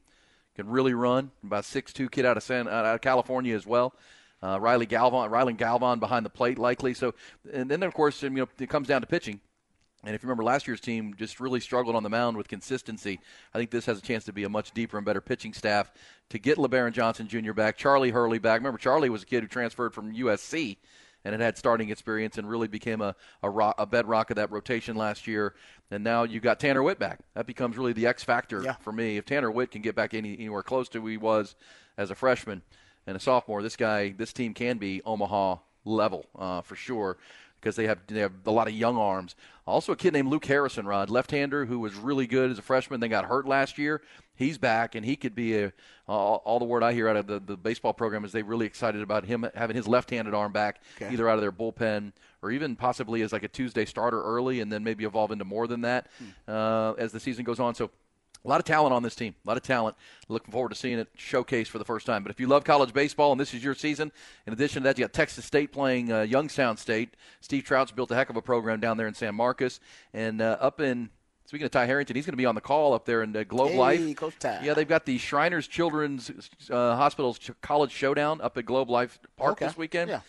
Speaker 2: can really run. About six two kid out of San, out of California as well. Uh, Rylan Galvan, Rylan Galvan behind the plate likely. So, and then of course, you know, it comes down to pitching. And if you remember last year's team just really struggled on the mound with consistency. I think this has a chance to be a much deeper and better pitching staff to get Lebarron Johnson Jr. back, Charlie Hurley back. Remember, Charlie was a kid who transferred from USC and had had starting experience and really became a, a, rock, a bedrock of that rotation last year. And now you've got Tanner Witt back. That becomes really the X factor
Speaker 3: Yeah.
Speaker 2: for me. If Tanner Witt can get back any, anywhere close to who he was as a freshman and a sophomore, this guy, this team can be Omaha level uh, for sure because they have they have a lot of young arms. Also, a kid named Luke Harrison, Rod, left-hander, who was really good as a freshman, then got hurt last year. He's back, and he could be a. all all the word I hear out of the, the baseball program is they really excited about him having his left-handed arm back,
Speaker 3: Okay.
Speaker 2: either out of their bullpen or even possibly as like a Tuesday starter early, and then maybe evolve into more than that uh, as the season goes on. So. A lot of talent on this team. A lot of talent. Looking forward to seeing it showcased for the first time. But if you love college baseball and this is your season, in addition to that, you got Texas State playing uh, Youngstown State. Steve Trout's built a heck of a program down there in San Marcos. And uh, up in, speaking of Ty Harrington, he's going to be on the call up there in uh, Globe
Speaker 3: Hey,
Speaker 2: Life.
Speaker 3: Coach Ty.
Speaker 2: Yeah, they've got the Shriners Children's uh, Hospital's College Showdown up at Globe Life Park
Speaker 3: Okay.
Speaker 2: this weekend.
Speaker 3: Yeah.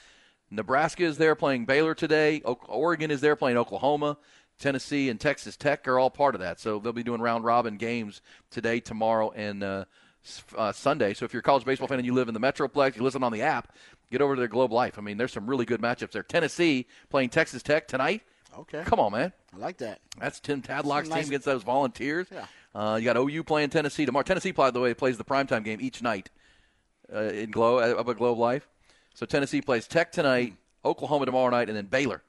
Speaker 2: Nebraska is there playing Baylor today. O- Oregon is there playing Oklahoma. Tennessee and Texas Tech are all part of that. So they'll be doing round robin games today, tomorrow, and uh, uh, Sunday. So if you're a college baseball fan and you live in the Metroplex, you listen on the app, get over to their Globe Life. I mean, there's some really good matchups there. Tennessee playing Texas Tech tonight.
Speaker 3: Okay.
Speaker 2: Come on, man.
Speaker 3: I like that.
Speaker 2: That's Tim Tadlock's
Speaker 3: nice-
Speaker 2: team against those Volunteers.
Speaker 3: Yeah.
Speaker 2: Uh, you got OU playing Tennessee tomorrow. Tennessee, by the way, plays the primetime game each night uh, in Glow uh, up at Globe Life. So Tennessee plays Tech tonight, Oklahoma tomorrow night, and then Baylor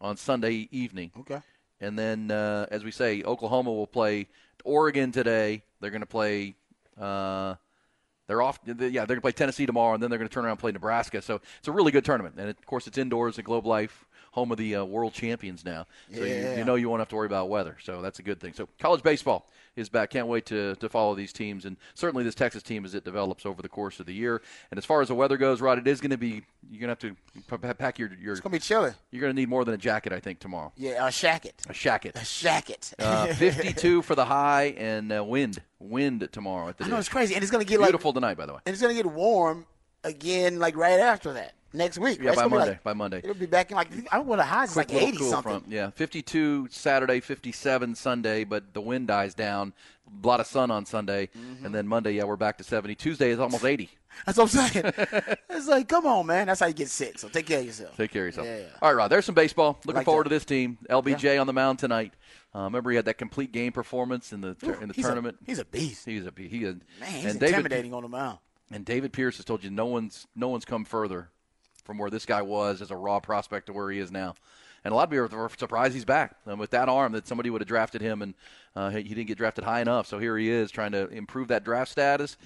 Speaker 2: on Sunday evening.
Speaker 3: Okay.
Speaker 2: And then, uh, as we say, Oklahoma will play Oregon today. They're going to play. Uh, they're off. Yeah, they're going to play Tennessee tomorrow, and then they're going to turn around and play Nebraska. So it's a really good tournament, and of course, it's indoors at Globe Life home of the uh, world champions now. So you,
Speaker 3: Yeah.
Speaker 2: you know you won't have to worry about weather. So that's a good thing. So college baseball is back. Can't wait to, to follow these teams and certainly this Texas team as it develops over the course of the year. And as far as the weather goes, Rod, it is going to be you're going to have to p- pack your your.
Speaker 3: It's gonna be chilly.
Speaker 2: You're going to need more than a jacket, I think, tomorrow.
Speaker 3: Yeah, a shacket.
Speaker 2: A shacket.
Speaker 3: A shacket.
Speaker 2: Uh, 52 for the high and uh, wind. Wind tomorrow at the
Speaker 3: I know
Speaker 2: Dish.
Speaker 3: it's crazy, and it's gonna get like
Speaker 2: beautiful tonight, by the way.
Speaker 3: and it's gonna get warm again, like right after that next week.
Speaker 2: Yeah,
Speaker 3: right?
Speaker 2: By Monday.
Speaker 3: like-
Speaker 2: by Monday.
Speaker 3: It'll be back in like I don't know what the highs
Speaker 2: Quick
Speaker 3: like eighty
Speaker 2: cool
Speaker 3: something.
Speaker 2: front. Yeah, 52 Saturday, 57 Sunday, but the wind dies down. A lot of sun on Sunday,
Speaker 3: Mm-hmm.
Speaker 2: and then Monday, yeah, we're back to 70. Tuesday is almost 80.
Speaker 3: That's what I'm saying. it's like, come on, man. That's how you get sick. So take care of yourself.
Speaker 2: Take care of yourself.
Speaker 3: Yeah.
Speaker 2: All right, Rod. There's some baseball. Looking
Speaker 3: Like
Speaker 2: forward
Speaker 3: that.
Speaker 2: to this team. LBJ on the mound tonight. Uh, remember, he had that complete game performance in the tur- in the
Speaker 3: he's a-
Speaker 2: tournament.
Speaker 3: he's a beast.
Speaker 2: He's a beast. He is.
Speaker 3: Man, he's
Speaker 2: and David,
Speaker 3: intimidating on the mound.
Speaker 2: And David Pierce has told you no one's no one's come further from where this guy was as a raw prospect to where he is now. And a lot of people are surprised he's back um, with that arm that somebody would have drafted him, and uh, he didn't get drafted high enough. So here he is trying to improve that draft status.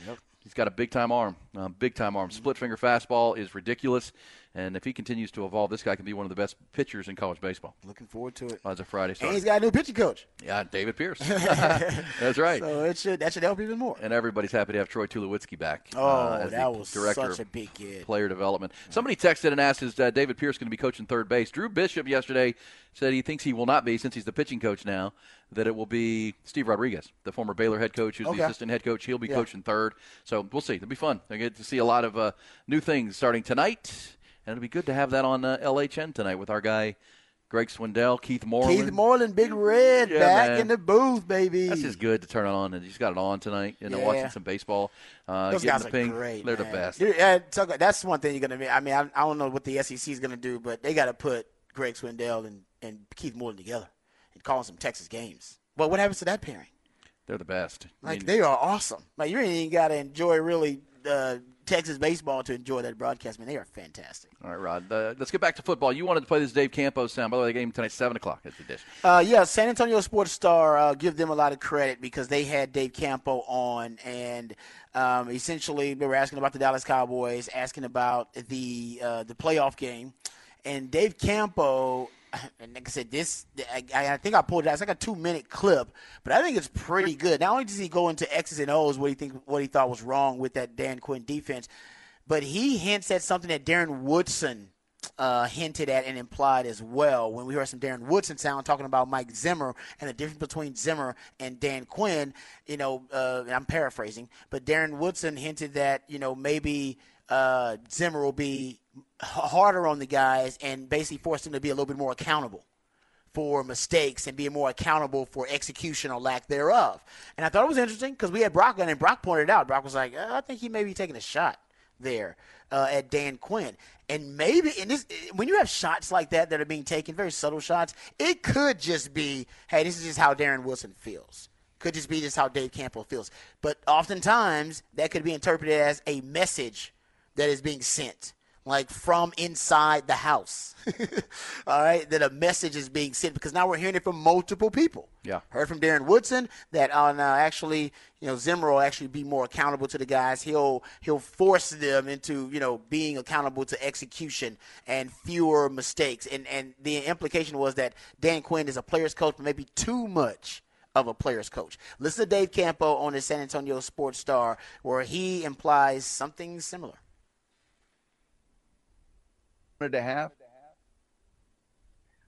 Speaker 2: He's got a big time arm, uh, big time arm. Split finger fastball is ridiculous, and if he continues to evolve, this guy can be one of the best pitchers in college baseball.
Speaker 3: Looking forward to it.
Speaker 2: As a Friday
Speaker 3: And he's got a new pitching coach.
Speaker 2: yeah, David Pierce. That's right.
Speaker 3: So it should that should help even more.
Speaker 2: And everybody's happy to have Troy Tulowitzki back.
Speaker 3: Oh,
Speaker 2: uh,
Speaker 3: that was
Speaker 2: director
Speaker 3: such a big kid.
Speaker 2: player development. Somebody texted and asked, "Is uh, David Pierce going to be coaching third base?" Drew Bishop yesterday said he thinks he will not be since he's the pitching coach now. That it will be Steve Rodriguez, the former Baylor head coach, who's
Speaker 3: Okay.
Speaker 2: the assistant head coach. He'll be
Speaker 3: Yeah.
Speaker 2: coaching third. So we'll see. It'll be fun. I get to see a lot of uh, new things starting tonight, and it'll be good to have that on uh, LHN tonight with our guy Greg Swindell, Keith Moreland.
Speaker 3: Keith Moreland, Big Red,
Speaker 2: Yeah,
Speaker 3: back
Speaker 2: man.
Speaker 3: in the booth, baby.
Speaker 2: That's just good to turn it on, and he's got it on tonight. And
Speaker 3: Yeah.
Speaker 2: watching some baseball, uh,
Speaker 3: Those guys
Speaker 2: the
Speaker 3: are
Speaker 2: ping.
Speaker 3: great.
Speaker 2: They're the best.
Speaker 3: Dude, yeah, Tucker, that's one thing you're gonna. be- I mean, I, I don't know what the SEC is gonna do, but they got to put Greg Swindell and, and Keith Moreland together and call some Texas games. Well, what happens to that pairing?
Speaker 2: They're the best. I
Speaker 3: Like
Speaker 2: mean,
Speaker 3: they are awesome. Like you ain't even got to enjoy really uh, Texas baseball to enjoy that broadcast. Man, they are fantastic.
Speaker 2: all right, Rod. Uh, let's get back to football. You wanted to play this Dave Campo's sound. By the way, the game tonight seven o'clock at the dish.
Speaker 3: Uh, yeah, San Antonio Sports Star, uh, give them a lot of credit because they had Dave Campo on, and um, essentially they were asking about the Dallas Cowboys, asking about the uh, the playoff game, and Dave Campo. And like I said, this I, I think I pulled it out. It's like a two minute clip, but I think it's pretty good. Not only does he go into X's and O's, what he think what he thought was wrong with that Dan Quinn defense, but he hints at something that Darren Woodson uh, hinted at and implied as well when we heard some Darren Woodson sound talking about Mike Zimmer and the difference between Zimmer and Dan Quinn. You know, uh, I'm paraphrasing, but Darren Woodson hinted that you know maybe uh, Zimmer will be harder on the guys and basically force them to be a little bit more accountable for mistakes and being more accountable for execution or lack thereof. And I thought it was interesting because we had Brock and Brock pointed out. Brock was like, "Uh, I think he may be taking a shot there uh, at Dan Quinn. And maybe in this, when you have shots like that that are being taken, very subtle shots, it could just be, hey, this is just how Darren Woodson feels. Could just be just how Dave Campo feels. But oftentimes that could be interpreted as a message that is being sent, like from inside the house. All right, that a message is being sent because now we're hearing it from multiple people.
Speaker 2: Yeah.
Speaker 3: Heard from Darren Woodson that on uh, actually, you know, Zimmer will actually be more accountable to the guys. He'll he'll force them into you know being accountable to execution and fewer mistakes. And and the implication was that Dan Quinn is a player's coach, but maybe too much of a player's coach. Listen to Dave Campo on the San Antonio Sports Star, where he implies something similar.
Speaker 11: To have?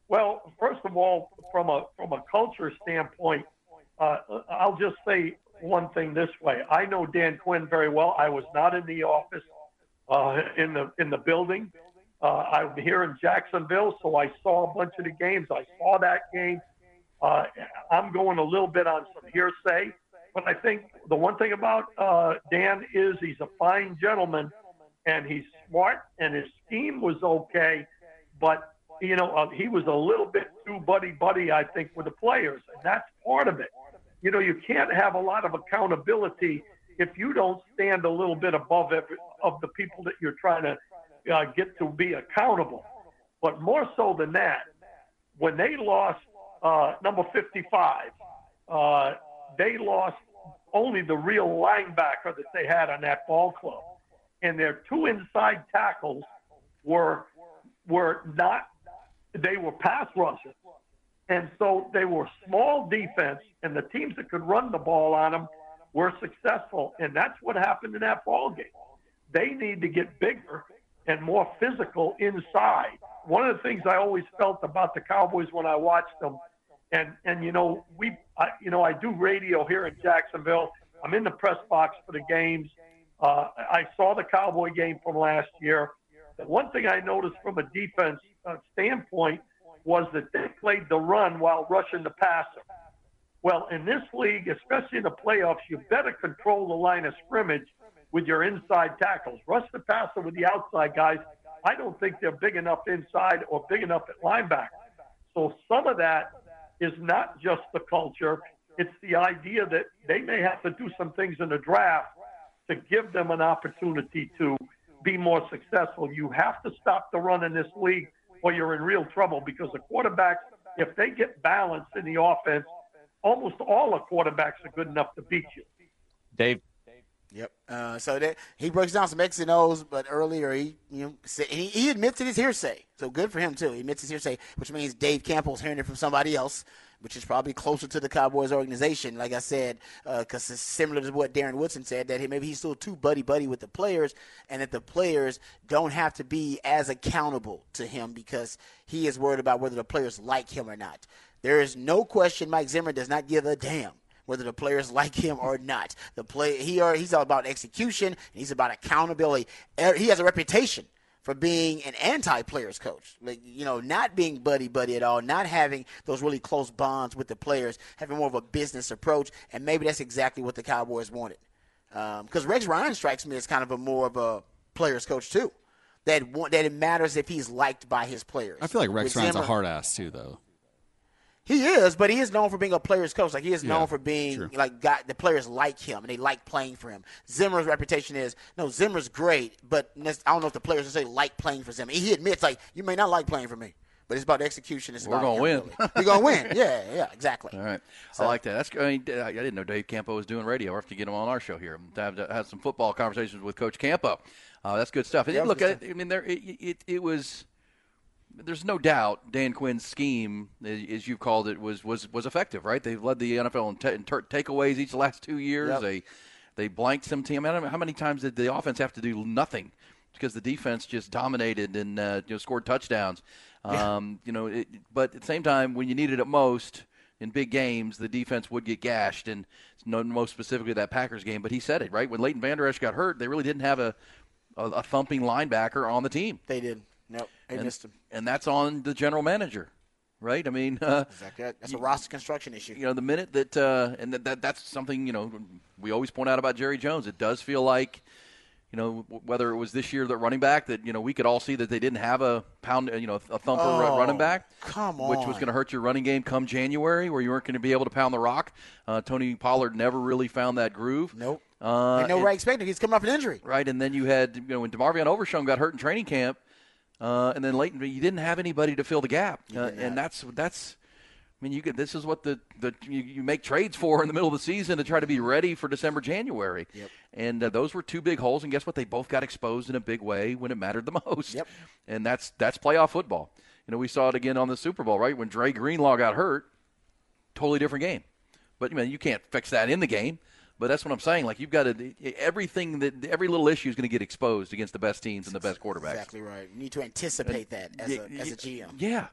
Speaker 12: Well, first of all, from a from a culture standpoint, uh, I'll just say one thing this way. I know Dan Quinn very well. I was not in the office uh, in the in the building. Uh, I'm here in Jacksonville, so I saw a bunch of the games. I saw that game. Uh, I'm going a little bit on some hearsay, but I think the one thing about uh, Dan is he's a fine gentleman and he's smart and his scheme was okay, but you know uh, he was a little bit too buddy buddy I think with the players, and that's part of it. You know you can't have a lot of accountability if you don't stand a little bit above every, of the people that you're trying to uh, get to be accountable. But more so than that, when they lost uh, number 55, uh, they lost only the real linebacker that they had on that ball club, and their two inside tackles were were not they were pass rushers. And so they were small defense, and the teams that could run the ball on them were successful. And that's what happened in that ball game. They need to get bigger and more physical inside. One of the things I always felt about the Cowboys when I watched them, and and you know we, I, you know I do radio here in Jacksonville. I'm in the press box for the games. Uh, I saw the Cowboy game from last year. The one thing I noticed from a defense uh, standpoint was that they played the run while rushing the passer. Well, in this league, especially in the playoffs, you better control the line of scrimmage with your inside tackles. Rush the passer with the outside guys. I don't think they're big enough inside or big enough at linebacker. So some of that is not just the culture. It's the idea that they may have to do some things in the draft to give them an opportunity to be more successful. You have to stop the run in this league or you're in real trouble because the quarterbacks, if they get balanced in the offense, almost all the quarterbacks are good enough to beat you.
Speaker 11: Dave.
Speaker 3: Yep. Uh, so that he breaks down some X and O's, but earlier he you know said, he, he admits it is hearsay. So good for him too. He admits it's hearsay, which means Dave Campo's hearing it from somebody else, which is probably closer to the Cowboys organization. Like I said, because uh, it's similar to what Darren Woodson said that maybe he's still too buddy buddy with the players, and that the players don't have to be as accountable to him because he is worried about whether the players like him or not. There is no question Mike Zimmer does not give a damn whether the players like him or not. The play he are, he's all about execution and he's about accountability. Er, he has a reputation for being an anti-players coach, like you know, not being buddy buddy at all, not having those really close bonds with the players, having more of a business approach, and maybe that's exactly what the Cowboys wanted. Because um, Rex Ryan strikes me as kind of a more of a players coach too. That that it matters if he's liked by his players.
Speaker 4: I feel like Rex
Speaker 3: With
Speaker 4: Ryan's
Speaker 3: Zimmer-
Speaker 4: a hard ass too, though.
Speaker 3: He is, but he is known for being a player's coach. Like he is known
Speaker 4: Yeah,
Speaker 3: for being
Speaker 4: true.
Speaker 3: like got the players like him and they like playing for him. Zimmer's reputation is no Zimmer's great, but I don't know if the players say like playing for Zimmer. He admits like you may not like playing for me, but it's about execution. It's
Speaker 2: We're
Speaker 3: about
Speaker 2: gonna win.
Speaker 3: accountability. We're gonna win. Yeah, yeah, exactly.
Speaker 2: All right,
Speaker 3: So-
Speaker 2: I like that. That's I, mean, I didn't know Dave Campo was doing radio. I have to get him on our show here to have, to have some football conversations with Coach Campo. Uh, that's good stuff.
Speaker 3: Yeah,
Speaker 2: look it. I mean, there it, it, it was. There's no doubt Dan Quinn's scheme, as you've called it, was was was effective. Right? They've led the NFL in, ta in takeaways each last two years.
Speaker 3: Yep.
Speaker 2: They they blanked some team. I don't know how many times did the offense have to do nothing because the defense just dominated and uh, you know scored touchdowns. Um, You know, it, but at the same time, when you needed it most in big games, the defense would get gashed, and no, most specifically that Packers game. But he said it right when Leighton Vander Esch got hurt, they really didn't have a a, a thumping linebacker on the team.
Speaker 3: They did. Nope, they
Speaker 2: and,
Speaker 3: missed him.
Speaker 2: and that's on the general manager, right? I mean, uh,
Speaker 3: Exactly. That's a roster construction issue.
Speaker 2: you know, the minute that uh, and that, that that's something you know we always point out about Jerry Jones. It does feel like you know whether it was this year that running back that you know we could all see that they didn't have a pound you know a thumper
Speaker 3: Oh,
Speaker 2: running back,
Speaker 3: come on.
Speaker 2: which was going to hurt your running game come January where you weren't going to be able to pound the rock. Uh, Tony Pollard never really found that groove.
Speaker 3: Nope.
Speaker 2: Uh,
Speaker 3: and no right expected. He's coming off an injury.
Speaker 2: Right, and then you had you know when DeMarvion Overshown got hurt in training camp, uh, and then Leighton, you didn't have anybody to fill the gap, uh, and that's that's. I mean, you could. This is what the, the you, you make trades for in the middle of the season to try to be ready for December, January.
Speaker 3: Yep.
Speaker 2: And uh, those were two big holes, and guess what? They both got exposed in a big way when it mattered the most.
Speaker 3: Yep.
Speaker 2: And that's that's playoff football. You know, we saw it again on the Super Bowl, right? When Dre Greenlaw got hurt, totally different game. But I mean, you can't fix that in the game. But that's what I'm saying. Like you've got to everything that every little issue is going to get exposed against the best teams and the best quarterbacks.
Speaker 3: Exactly right. You need to anticipate that as a as a GM.
Speaker 2: Yeah.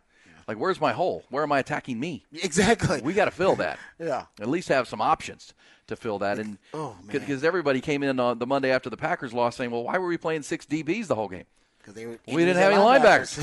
Speaker 2: Like where's my hole? Where am I attacking me?
Speaker 3: Exactly.
Speaker 2: We got to fill that.
Speaker 3: Yeah.
Speaker 2: At least have some options to fill that. And
Speaker 3: Oh, man.
Speaker 2: because everybody came in on the Monday after the Packers lost saying, "Well, why were we playing six DBs the whole game?"
Speaker 3: Because they were
Speaker 2: We didn't have any linebackers.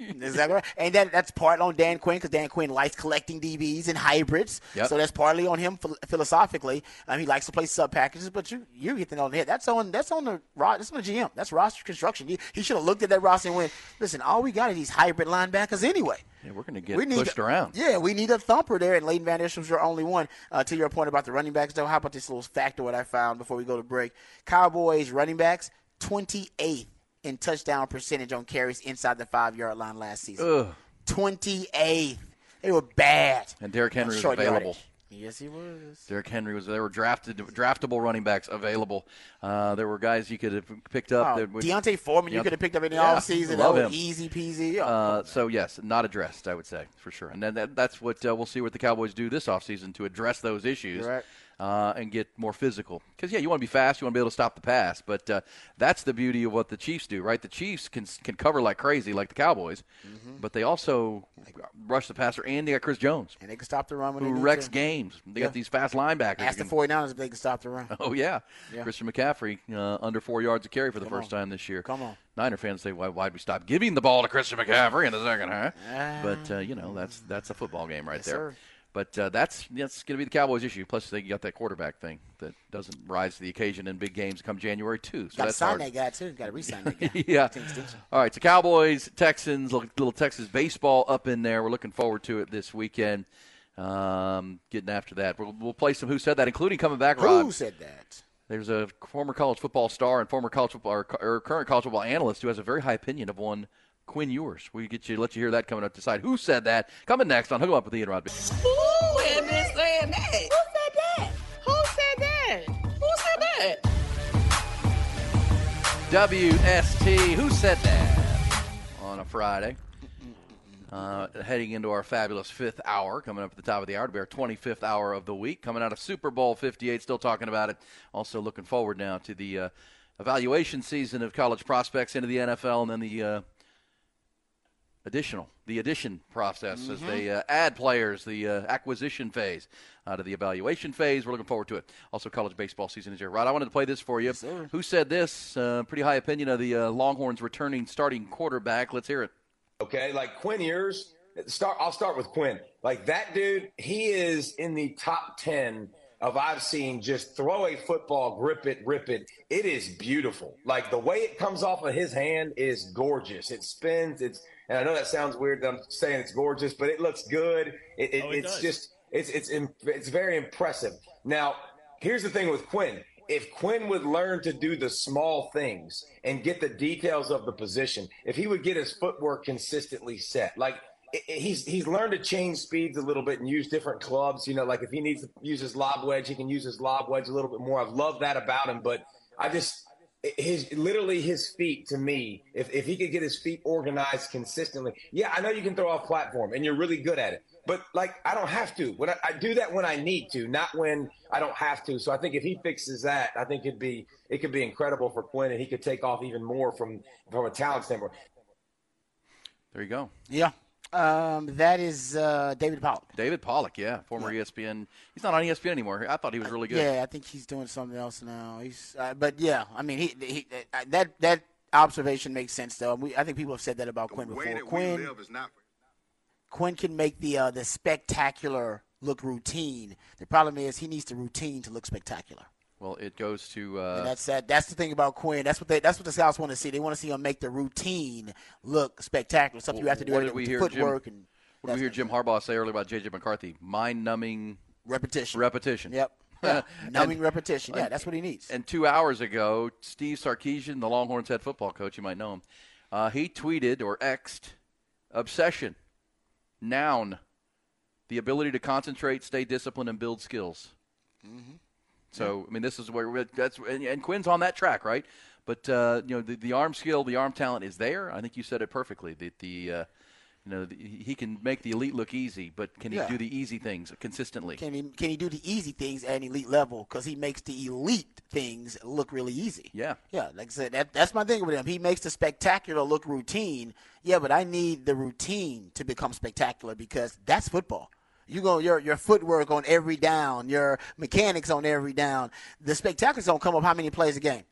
Speaker 3: exactly right. And that, that's part on Dan Quinn because Dan Quinn likes collecting DBs and hybrids.
Speaker 2: Yep.
Speaker 3: So that's partly on him phil- philosophically. Um, he likes to play sub packages, but you you hit the nail on the head. That's on that's on the ro- that's on the GM. That's roster construction. He, he should have looked at that roster and went, "Listen, all we got are these hybrid linebackers anyway."
Speaker 2: Yeah, we're going to get
Speaker 3: we need
Speaker 2: pushed around.
Speaker 3: Yeah, we need a thumper there, and Leighton Vander Esch was your only one. Uh, to your point about the running backs, though, how about this little factor what I found before we go to break? Cowboys running backs, 28th in touchdown percentage on carries inside the five yard line last season. 28th. They were bad.
Speaker 2: And Derrick Henry was available.
Speaker 3: yardage. Yes, he was.
Speaker 2: Derrick Henry was. There were drafted, draftable running backs available. Uh, there were guys you could have picked up.
Speaker 3: Oh,
Speaker 2: that would,
Speaker 3: D'Onta Foreman, you could have picked up in the
Speaker 2: Yeah,
Speaker 3: offseason.
Speaker 2: love him.
Speaker 3: easy peasy. Yeah.
Speaker 2: Uh, so yes, not addressed, I would say for sure, and then that, that's what uh, we'll see what the Cowboys do this offseason to address those issues
Speaker 3: Right.
Speaker 2: Uh, and get more physical. Because yeah, you want to be fast, you want to be able to stop the pass, but uh, that's the beauty of what the Chiefs do, right? The Chiefs can can cover like crazy, like the Cowboys,
Speaker 3: Mm-hmm.
Speaker 2: but they also rush the passer, and they got Chris Jones,
Speaker 3: and they can stop the run when they
Speaker 2: who
Speaker 3: need
Speaker 2: wrecks
Speaker 3: to.
Speaker 2: games. They
Speaker 3: Yeah.
Speaker 2: got these fast linebackers.
Speaker 3: Ask the
Speaker 2: can-
Speaker 3: 49ers if they can stop the run.
Speaker 2: Oh yeah,
Speaker 3: Yeah.
Speaker 2: Christian McCaffrey uh, under four yards of carry for the
Speaker 3: Come
Speaker 2: first
Speaker 3: on.
Speaker 2: time this year.
Speaker 3: Come on.
Speaker 2: Niner fans say, "Why why'd we stop giving the ball to Christian McCaffrey in the second half?"
Speaker 3: Ah.
Speaker 2: but uh, you know that's that's a football game right
Speaker 3: Yes,
Speaker 2: there.
Speaker 3: sir.
Speaker 2: But uh, that's that's going to be the Cowboys' issue. Plus, they got that quarterback thing that doesn't rise to the occasion in big games come January too. So
Speaker 3: Got to sign
Speaker 2: hard.
Speaker 3: that guy too. Got to re-sign that guy.
Speaker 2: yeah. All right, so Cowboys, Texans, little little Texas baseball up in there. We're looking forward to it this weekend. Um, getting after that, we'll, we'll play some Who Said That, including coming back. Rod.
Speaker 3: Who said that?
Speaker 2: There's a former college football star and former college football or, or current college football analyst who has a very high opinion of one Quinn Ewers. We get you let you hear that coming up. To decide who said that. Coming next on Hook 'em Up with Ian Rodby.
Speaker 11: Who had been saying that? Who said that? Who said that? Who said that?
Speaker 2: WST. Who said that on a Friday? Uh, heading into our fabulous fifth hour, coming up at the top of the hour. It'll be our 25th hour of the week. Coming out of Super Bowl 58, still talking about it. Also looking forward now to the uh, evaluation season of college prospects into the NFL and then the uh, additional, the addition process as they uh, add players, the uh, acquisition phase out of the evaluation phase. We're looking forward to it. Also, college baseball season is here. Rod, I wanted to play this for you. Who said this? Uh, pretty high opinion of the uh, Longhorns returning starting quarterback. Let's hear it.
Speaker 13: Okay, like Quinn Ewers. Start. I'll start with Quinn. Like that dude, he is in the top ten of I've seen. Just throw a football, grip it, rip it. It is beautiful. Like the way it comes off of his hand is gorgeous. It spins. It's. And I know that sounds weird. That I'm saying it's gorgeous, but it looks good. It, it,
Speaker 14: Oh, it
Speaker 13: it's
Speaker 14: does.
Speaker 13: just. It's it's it's very impressive. Now, here's the thing with Quinn. If Quinn would learn to do the small things and get the details of the position, if he would get his footwork consistently set, like he's he's learned to change speeds a little bit and use different clubs. You know, like if he needs to use his lob wedge, he can use his lob wedge a little bit more. I love that about him, but I just his literally his feet to me if, if he could get his feet organized consistently yeah i know you can throw off platform and you're really good at it but like i don't have to when I, I do that when i need to not when i don't have to so i think if he fixes that i think it'd be it could be incredible for quinn and he could take off even more from from a talent standpoint
Speaker 2: There you go.
Speaker 3: Yeah. Um, that is uh, David Pollack.
Speaker 2: David Pollack, yeah, former ESPN. He's not on ESPN anymore. I thought he was really good.
Speaker 3: Yeah, I think he's doing something else now. He's, uh, but yeah, I mean, he, he uh, that that observation makes sense though. We, I think people have said that about Quinn before. Quinn, Quinn can make the uh, the spectacular look routine. The problem is he needs the routine to look spectacular.
Speaker 2: Well, it goes to uh,
Speaker 3: And that's that. That's the thing about Quinn. That's what they. That's what the scouts want to see. They want to see him make the routine look spectacular. Something you have to do
Speaker 2: what did we hear
Speaker 3: footwork
Speaker 2: Jim,
Speaker 3: and
Speaker 2: what did we hear Jim Harbaugh say earlier about J.J. McCarthy? Mind-numbing
Speaker 3: repetition.
Speaker 2: Repetition.
Speaker 3: Yep. Yeah.
Speaker 2: And-
Speaker 3: Numbing repetition. Yeah, that's what he needs.
Speaker 2: And two hours ago, Steve Sarkisian, the Longhorns head football coach, you might know him, uh, he tweeted or xed obsession, noun, the ability to concentrate, stay disciplined, and build skills. So I mean, this is where we're- that's and, and Quinn's on that track, right? But uh, you know, the, the arm skill, the arm talent is there. I think you said it perfectly. The, the uh, you know, the, he can make the elite look easy, but can he
Speaker 3: Yeah.
Speaker 2: do the easy things consistently?
Speaker 3: Can he can he do the easy things at an elite level? Because he makes the elite things look really easy.
Speaker 2: Yeah.
Speaker 3: Yeah, like I said, that, that's my thing with him. He makes the spectacular look routine. Yeah, but I need the routine to become spectacular because that's football. You go your your footwork on every down, your mechanics on every down. The spectacular's gonna come up how many plays a game?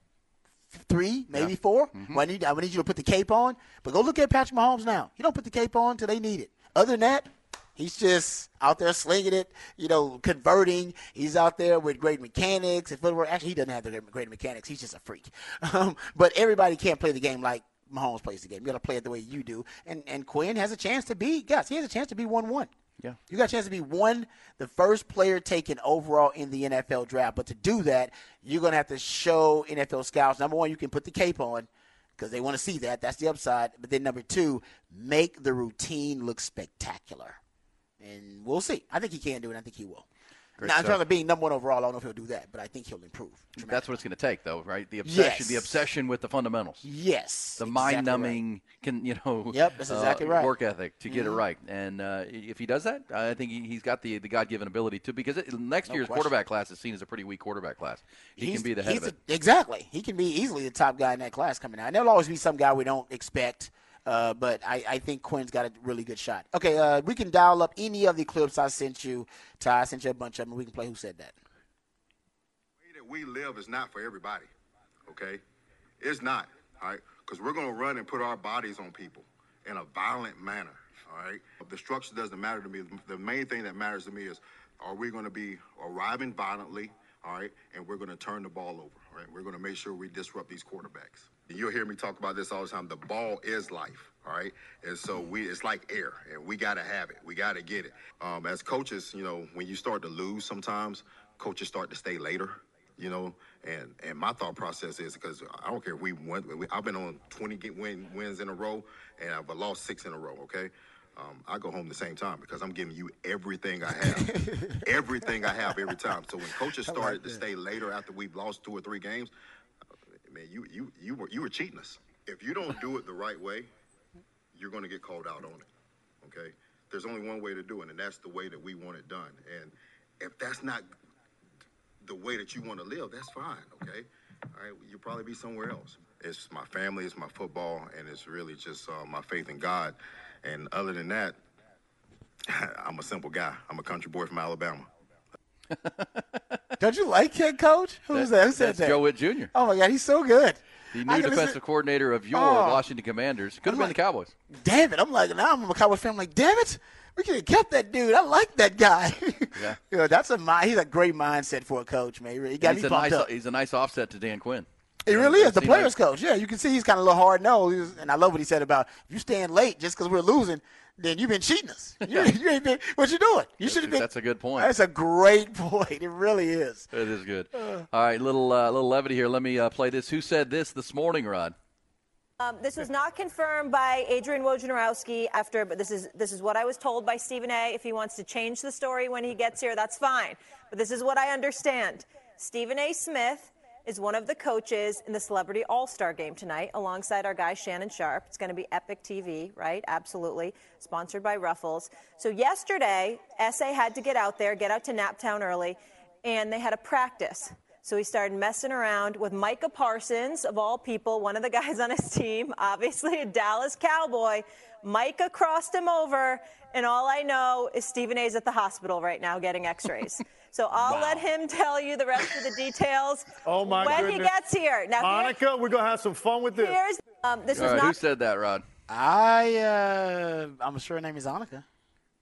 Speaker 3: Three, maybe four. Well, I need I need you to put the cape on. But go look at Patrick Mahomes now. He don't put the cape on till they need it. Other than that, He's just out there slinging it, you know, converting. He's out there with great mechanics and footwork. Actually, he doesn't have the great mechanics. He's just a freak. Um, but everybody can't play the game like Mahomes plays the game. You got to play it the way you do. And and Quinn has a chance to be. Yes, he has a chance to be one one.
Speaker 2: Yeah.
Speaker 3: You got a chance to be one, the first player taken overall in the NFL draft. But to do that, you're going to have to show NFL scouts. Number one, you can put the cape on because they want to see that. That's the upside. But then number two, make the routine look spectacular. And we'll see. I think he can do it. I think he will.
Speaker 2: Great
Speaker 3: now, in
Speaker 2: stuff.
Speaker 3: terms of being number one overall, I don't know if he'll do that, but I think he'll improve.
Speaker 2: That's what it's going to take, though, right? The obsession,
Speaker 3: yes.
Speaker 2: the obsession with the fundamentals.
Speaker 3: Yes,
Speaker 2: the
Speaker 3: exactly
Speaker 2: mind-numbing, can you know?
Speaker 3: Yep, that's exactly
Speaker 2: uh,
Speaker 3: right.
Speaker 2: Work ethic to get it
Speaker 3: Mhm.
Speaker 2: right, and uh, if he does that, I think he, he's got the the God-given ability to. Because it, next
Speaker 3: No
Speaker 2: year's
Speaker 3: question.
Speaker 2: quarterback class is seen as a pretty weak quarterback class. He
Speaker 3: He's-
Speaker 2: can be the head of it.
Speaker 3: a- exactly. He can be easily the top guy in that class coming out. And there'll always be some guy we don't expect. Uh, but I, I think Quinn's got a really good shot. Okay, uh, we can dial up any of the clips I sent you. Ty, I sent you a bunch of them. We can play Who Said That.
Speaker 14: The way that we live is not for everybody. Okay, it's not. All right, because we're gonna run and put our bodies on people in a violent manner. All right, the structure doesn't matter to me. The main thing that matters to me is, are we gonna be arriving violently? All right, and we're gonna turn the ball over. All right, we're gonna make sure we disrupt these quarterbacks. You'll hear me talk about this all the time. The ball is life. All right, and so we it's like air, and we gotta have it. We gotta get it. Um, as coaches, you know, when you start to lose, sometimes coaches start to stay later you know. And and my thought process is because I don't care if we won. we- I've been on 20 get win, wins in a row, and I've lost six in a row. Okay, um, I go home the same time because I'm giving you everything I have, everything I have every time. So when coaches
Speaker 15: I like
Speaker 14: started to stay later after we've lost two or three games, man, you you you were you were cheating us. If you don't do it the right way, you're going to get called out on it. Okay, there's only one way to do it, and that's the way that we want it done. And if that's not the way that you want to live, that's fine, okay? All right, you'll probably be somewhere else. It's my family, it's my football, and it's really just uh, my faith in God. And other than that, I'm a simple guy. I'm a country boy from Alabama.
Speaker 3: Don't you like head coach? Who's that? Who said
Speaker 2: That's
Speaker 3: that?
Speaker 2: Joe Whitt Jr.
Speaker 3: Oh my God, he's so good.
Speaker 2: The new defensive coordinator of your
Speaker 3: Oh.
Speaker 2: Washington Commanders. Could have been the Cowboys.
Speaker 3: Damn it! I'm like now I'm a Cowboys fan. I'm like, damn it, we could have kept that dude. I like that guy.
Speaker 2: Yeah.
Speaker 3: you know, that's a he's a great mindset for a coach, man. He got
Speaker 2: he's
Speaker 3: me
Speaker 2: a nice,
Speaker 3: up.
Speaker 2: he's a nice offset to Dan Quinn.
Speaker 3: He really is the players coach. Yeah, you can see he's kind of a little hard nosed, and I love what he said about if you stand late just because we're losing, then you've been cheating us. You, you ain't been what you doing. You should have been.
Speaker 2: That's a good point.
Speaker 3: That's a great point. It really is.
Speaker 2: It is good. All right, little uh, little levity here. Let me uh, play this. Who said this this morning, Rod?
Speaker 16: Um, this was not confirmed by Adrian Wojnarowski after, but this is this is what I was told by Stephen A. If he wants to change the story when he gets here, that's fine. But this is what I understand. Stephen A. Smith is one of the coaches in the Celebrity All Star game tonight, alongside our guy Shannon Sharpe. It's going to be Epic TV, right? Absolutely, sponsored by Ruffles. So yesterday, SA had to get out there, get out to Naptown early, and they had a practice. So he started messing around with Micah Parsons, of all people, one of the guys on his team, obviously a Dallas Cowboy. Micah crossed him over, and all I know is Stephen A's at the hospital right now getting x rays. So I'll let him tell you the rest of the details
Speaker 15: Oh my
Speaker 16: when
Speaker 15: goodness.
Speaker 16: he gets here. Now, here-
Speaker 15: Monica, we're gonna have some fun with this.
Speaker 16: here's um, this
Speaker 2: All
Speaker 16: was
Speaker 2: right,
Speaker 16: not
Speaker 2: who said that, Rod?
Speaker 3: I uh, I'm sure her name is Annika.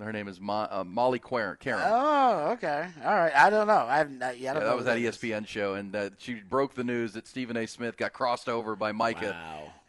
Speaker 2: Her name is Mo- uh, Molly Quaren- Karen.
Speaker 3: Oh, okay. All right. I don't know. I haven't. I, yeah, I
Speaker 2: Yeah,
Speaker 3: don't know
Speaker 2: that was
Speaker 3: who
Speaker 2: that
Speaker 3: is.
Speaker 2: ESPN show, and uh, she broke the news that Stephen A. Smith got crossed over by Micah,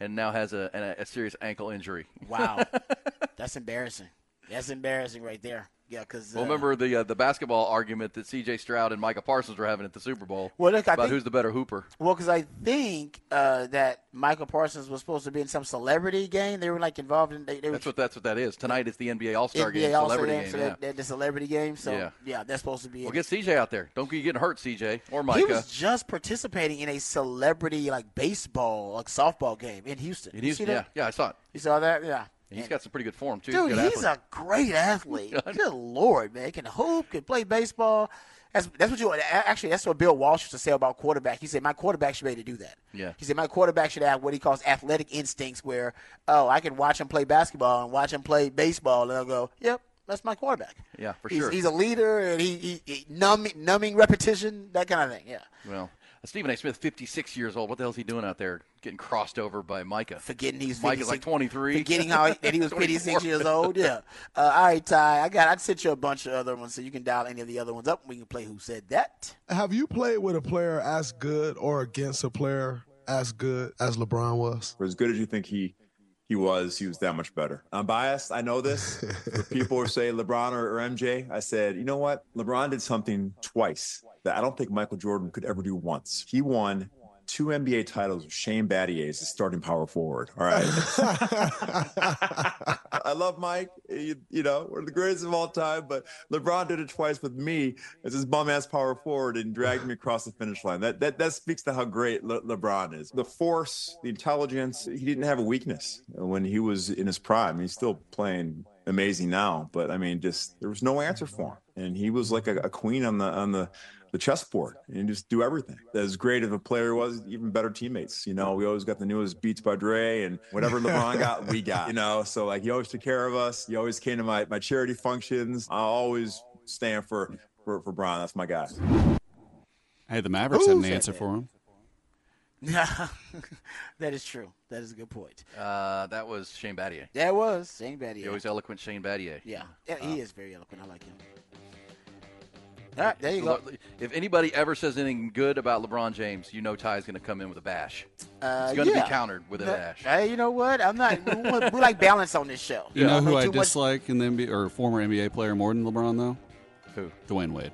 Speaker 2: and now has a, a, a serious ankle injury.
Speaker 3: Wow, that's embarrassing. That's embarrassing right there. Yeah, because
Speaker 2: Well, remember the uh, the basketball argument that C.J. Stroud and Micah Parsons were having at the Super Bowl
Speaker 3: Well, look, I
Speaker 2: about
Speaker 3: think-
Speaker 2: who's the better hooper.
Speaker 3: Well, because I think uh, that Michael Parsons was supposed to be in some celebrity game. They were like involved in. They, they
Speaker 2: That's
Speaker 3: were
Speaker 2: what that's what that is. Tonight is the NBA All Star game,
Speaker 3: All-Star
Speaker 2: celebrity
Speaker 3: game,
Speaker 2: game.
Speaker 3: so
Speaker 2: yeah.
Speaker 3: that- the celebrity game. So
Speaker 2: Yeah.
Speaker 3: yeah, they're supposed to be.
Speaker 2: Well,
Speaker 3: in
Speaker 2: get CJ out there. Don't get getting hurt, CJ or Micah.
Speaker 3: He was just participating in a celebrity like baseball, like softball game in Houston.
Speaker 2: In
Speaker 3: You
Speaker 2: Houston,
Speaker 3: see
Speaker 2: yeah,
Speaker 3: that?
Speaker 2: yeah, I saw it.
Speaker 3: You saw that? Yeah.
Speaker 2: And he's got some pretty good form too.
Speaker 3: Dude, he's a great athlete. Good lord, man! He can hoop, can play baseball. That's that's what you actually. That's what Bill Walsh used to say about quarterback. He said my quarterback should be able to do that.
Speaker 2: Yeah.
Speaker 3: He said my quarterback should have what he calls athletic instincts, where oh I can watch him play basketball and watch him play baseball, and I'll go, yep, that's my quarterback.
Speaker 2: Yeah, for
Speaker 3: he's,
Speaker 2: sure.
Speaker 3: He's a leader, and he, he, he numbing, numbing repetition, that kind of thing. Yeah.
Speaker 2: Well, Stephen A. Smith, 56 years old. What the hell is he doing out there getting crossed over by Micah?
Speaker 3: Forgetting he's
Speaker 2: Micah's like 23.
Speaker 3: Forgetting how he, that he was 56 years old. Yeah. Uh, all right, Ty. I got. I sent you a bunch of other ones, so you can dial any of the other ones up. and We can play Who Said That.
Speaker 17: Have you played with a player as good or against a player as good as LeBron was?
Speaker 18: For as good as you think he he was, he was that much better. I'm biased. I know this. People who say LeBron or, or MJ, I said, you know what? LeBron did something twice that I don't think Michael Jordan could ever do once. He won two NBA titles with Shane Battier as the starting power forward. All right. I love Mike. You, you know, we're the greatest of all time, but LeBron did it twice with me as his bum ass power forward and dragged me across the finish line. That that, that speaks to how great Le- LeBron is. The force, the intelligence, he didn't have a weakness when he was in his prime. He's still playing amazing now, but I mean, just there was no answer for him. And he was like a, a queen on the on the the chessboard and just do everything. As great of a player was, even better teammates. You know, we always got the newest Beats by Dre and whatever LeBron got, we got. You know, so like he always took care of us. He always came to my my charity functions. I always stand for for for Bron. That's my guy.
Speaker 4: Hey, the Mavericks had an answer for him.
Speaker 3: Yeah, that is true. That is a good point.
Speaker 2: Uh, that was Shane Battier.
Speaker 3: That was Shane Battier.
Speaker 2: The always eloquent Shane Battier.
Speaker 3: Yeah, yeah,
Speaker 2: Uh,
Speaker 3: he is very eloquent. I like him. All right, there you go.
Speaker 2: If anybody ever says anything good about LeBron James, you know Ty's going to come in with a bash.
Speaker 3: Uh,
Speaker 2: He's going to
Speaker 3: yeah.
Speaker 2: be countered with a bash.
Speaker 3: Hey, you know what? I'm not. we, want- we like balance on this show.
Speaker 4: You know
Speaker 3: I
Speaker 4: who I
Speaker 3: too much-
Speaker 4: dislike in the NBA or former NBA player more than LeBron though?
Speaker 2: Who?
Speaker 4: Dwyane Wade.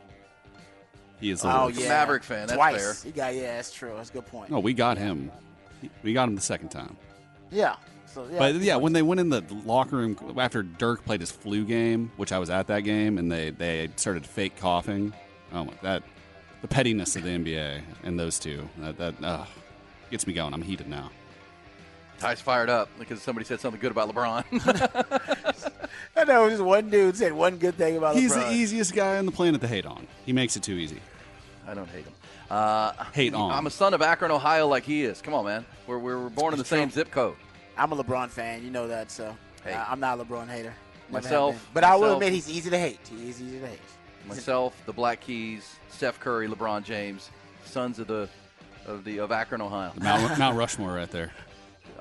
Speaker 4: He is the
Speaker 3: Oh yeah,
Speaker 2: Maverick fan, that's
Speaker 3: Twice.
Speaker 2: fair.
Speaker 3: He got yeah, that's true. That's a good point.
Speaker 4: No, we got him. We got him the second time.
Speaker 3: Yeah. So yeah.
Speaker 4: But yeah, when they went in the locker room after Dirk played his flu game, which I was at that game, and they they started fake coughing. Oh my, that the pettiness of the NBA and those two that that uh, gets me going. I'm heated now.
Speaker 2: Ty's fired up because somebody said something good about LeBron.
Speaker 3: I know just one dude said one good thing about
Speaker 4: He's
Speaker 3: LeBron.
Speaker 4: He's the easiest guy on the planet to hate on. He makes it too easy.
Speaker 2: I don't hate him. Uh,
Speaker 4: Hate on.
Speaker 2: I'm a son of Akron, Ohio, like he is. Come on, man. We're, we're born in the same zip code.
Speaker 3: I'm a LeBron fan. You know that. So
Speaker 2: Hey.
Speaker 3: uh, I'm not a LeBron hater. Never have
Speaker 2: Myself-
Speaker 3: been. But I will admit he's easy to hate. He is easy to hate.
Speaker 2: Myself, the Black Keys, Steph Curry, LeBron James, sons of the of the of Akron, Ohio.
Speaker 4: Mount, Mount Rushmore right there.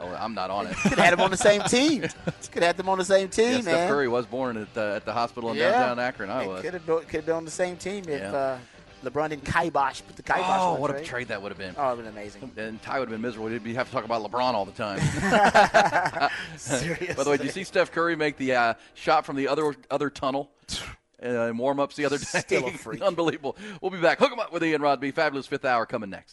Speaker 2: Oh, I'm not on it.
Speaker 3: Could have had them on the same team. Could have had them on the same team,
Speaker 2: Yeah,
Speaker 3: man.
Speaker 2: Steph Curry was born at the, at the hospital in
Speaker 3: Yeah.
Speaker 2: downtown Akron,
Speaker 3: It
Speaker 2: Iowa.
Speaker 3: Could have been, could have been on the same team if
Speaker 2: Yeah.
Speaker 3: uh, LeBron didn't kibosh, put the kibosh
Speaker 2: Oh, what a
Speaker 3: trade.
Speaker 2: trade that would have been.
Speaker 3: Oh, it would have been amazing.
Speaker 2: And Ty would have been miserable. He'd be- have to talk about LeBron all the time.
Speaker 3: Seriously.
Speaker 2: By the way, did you see Steph Curry make the uh, shot from the other other tunnel uh, in warm ups the other day?
Speaker 3: Still a freak.
Speaker 2: Unbelievable. We'll be back. Hook 'em up with Ian Rodby. Fabulous fifth hour coming next.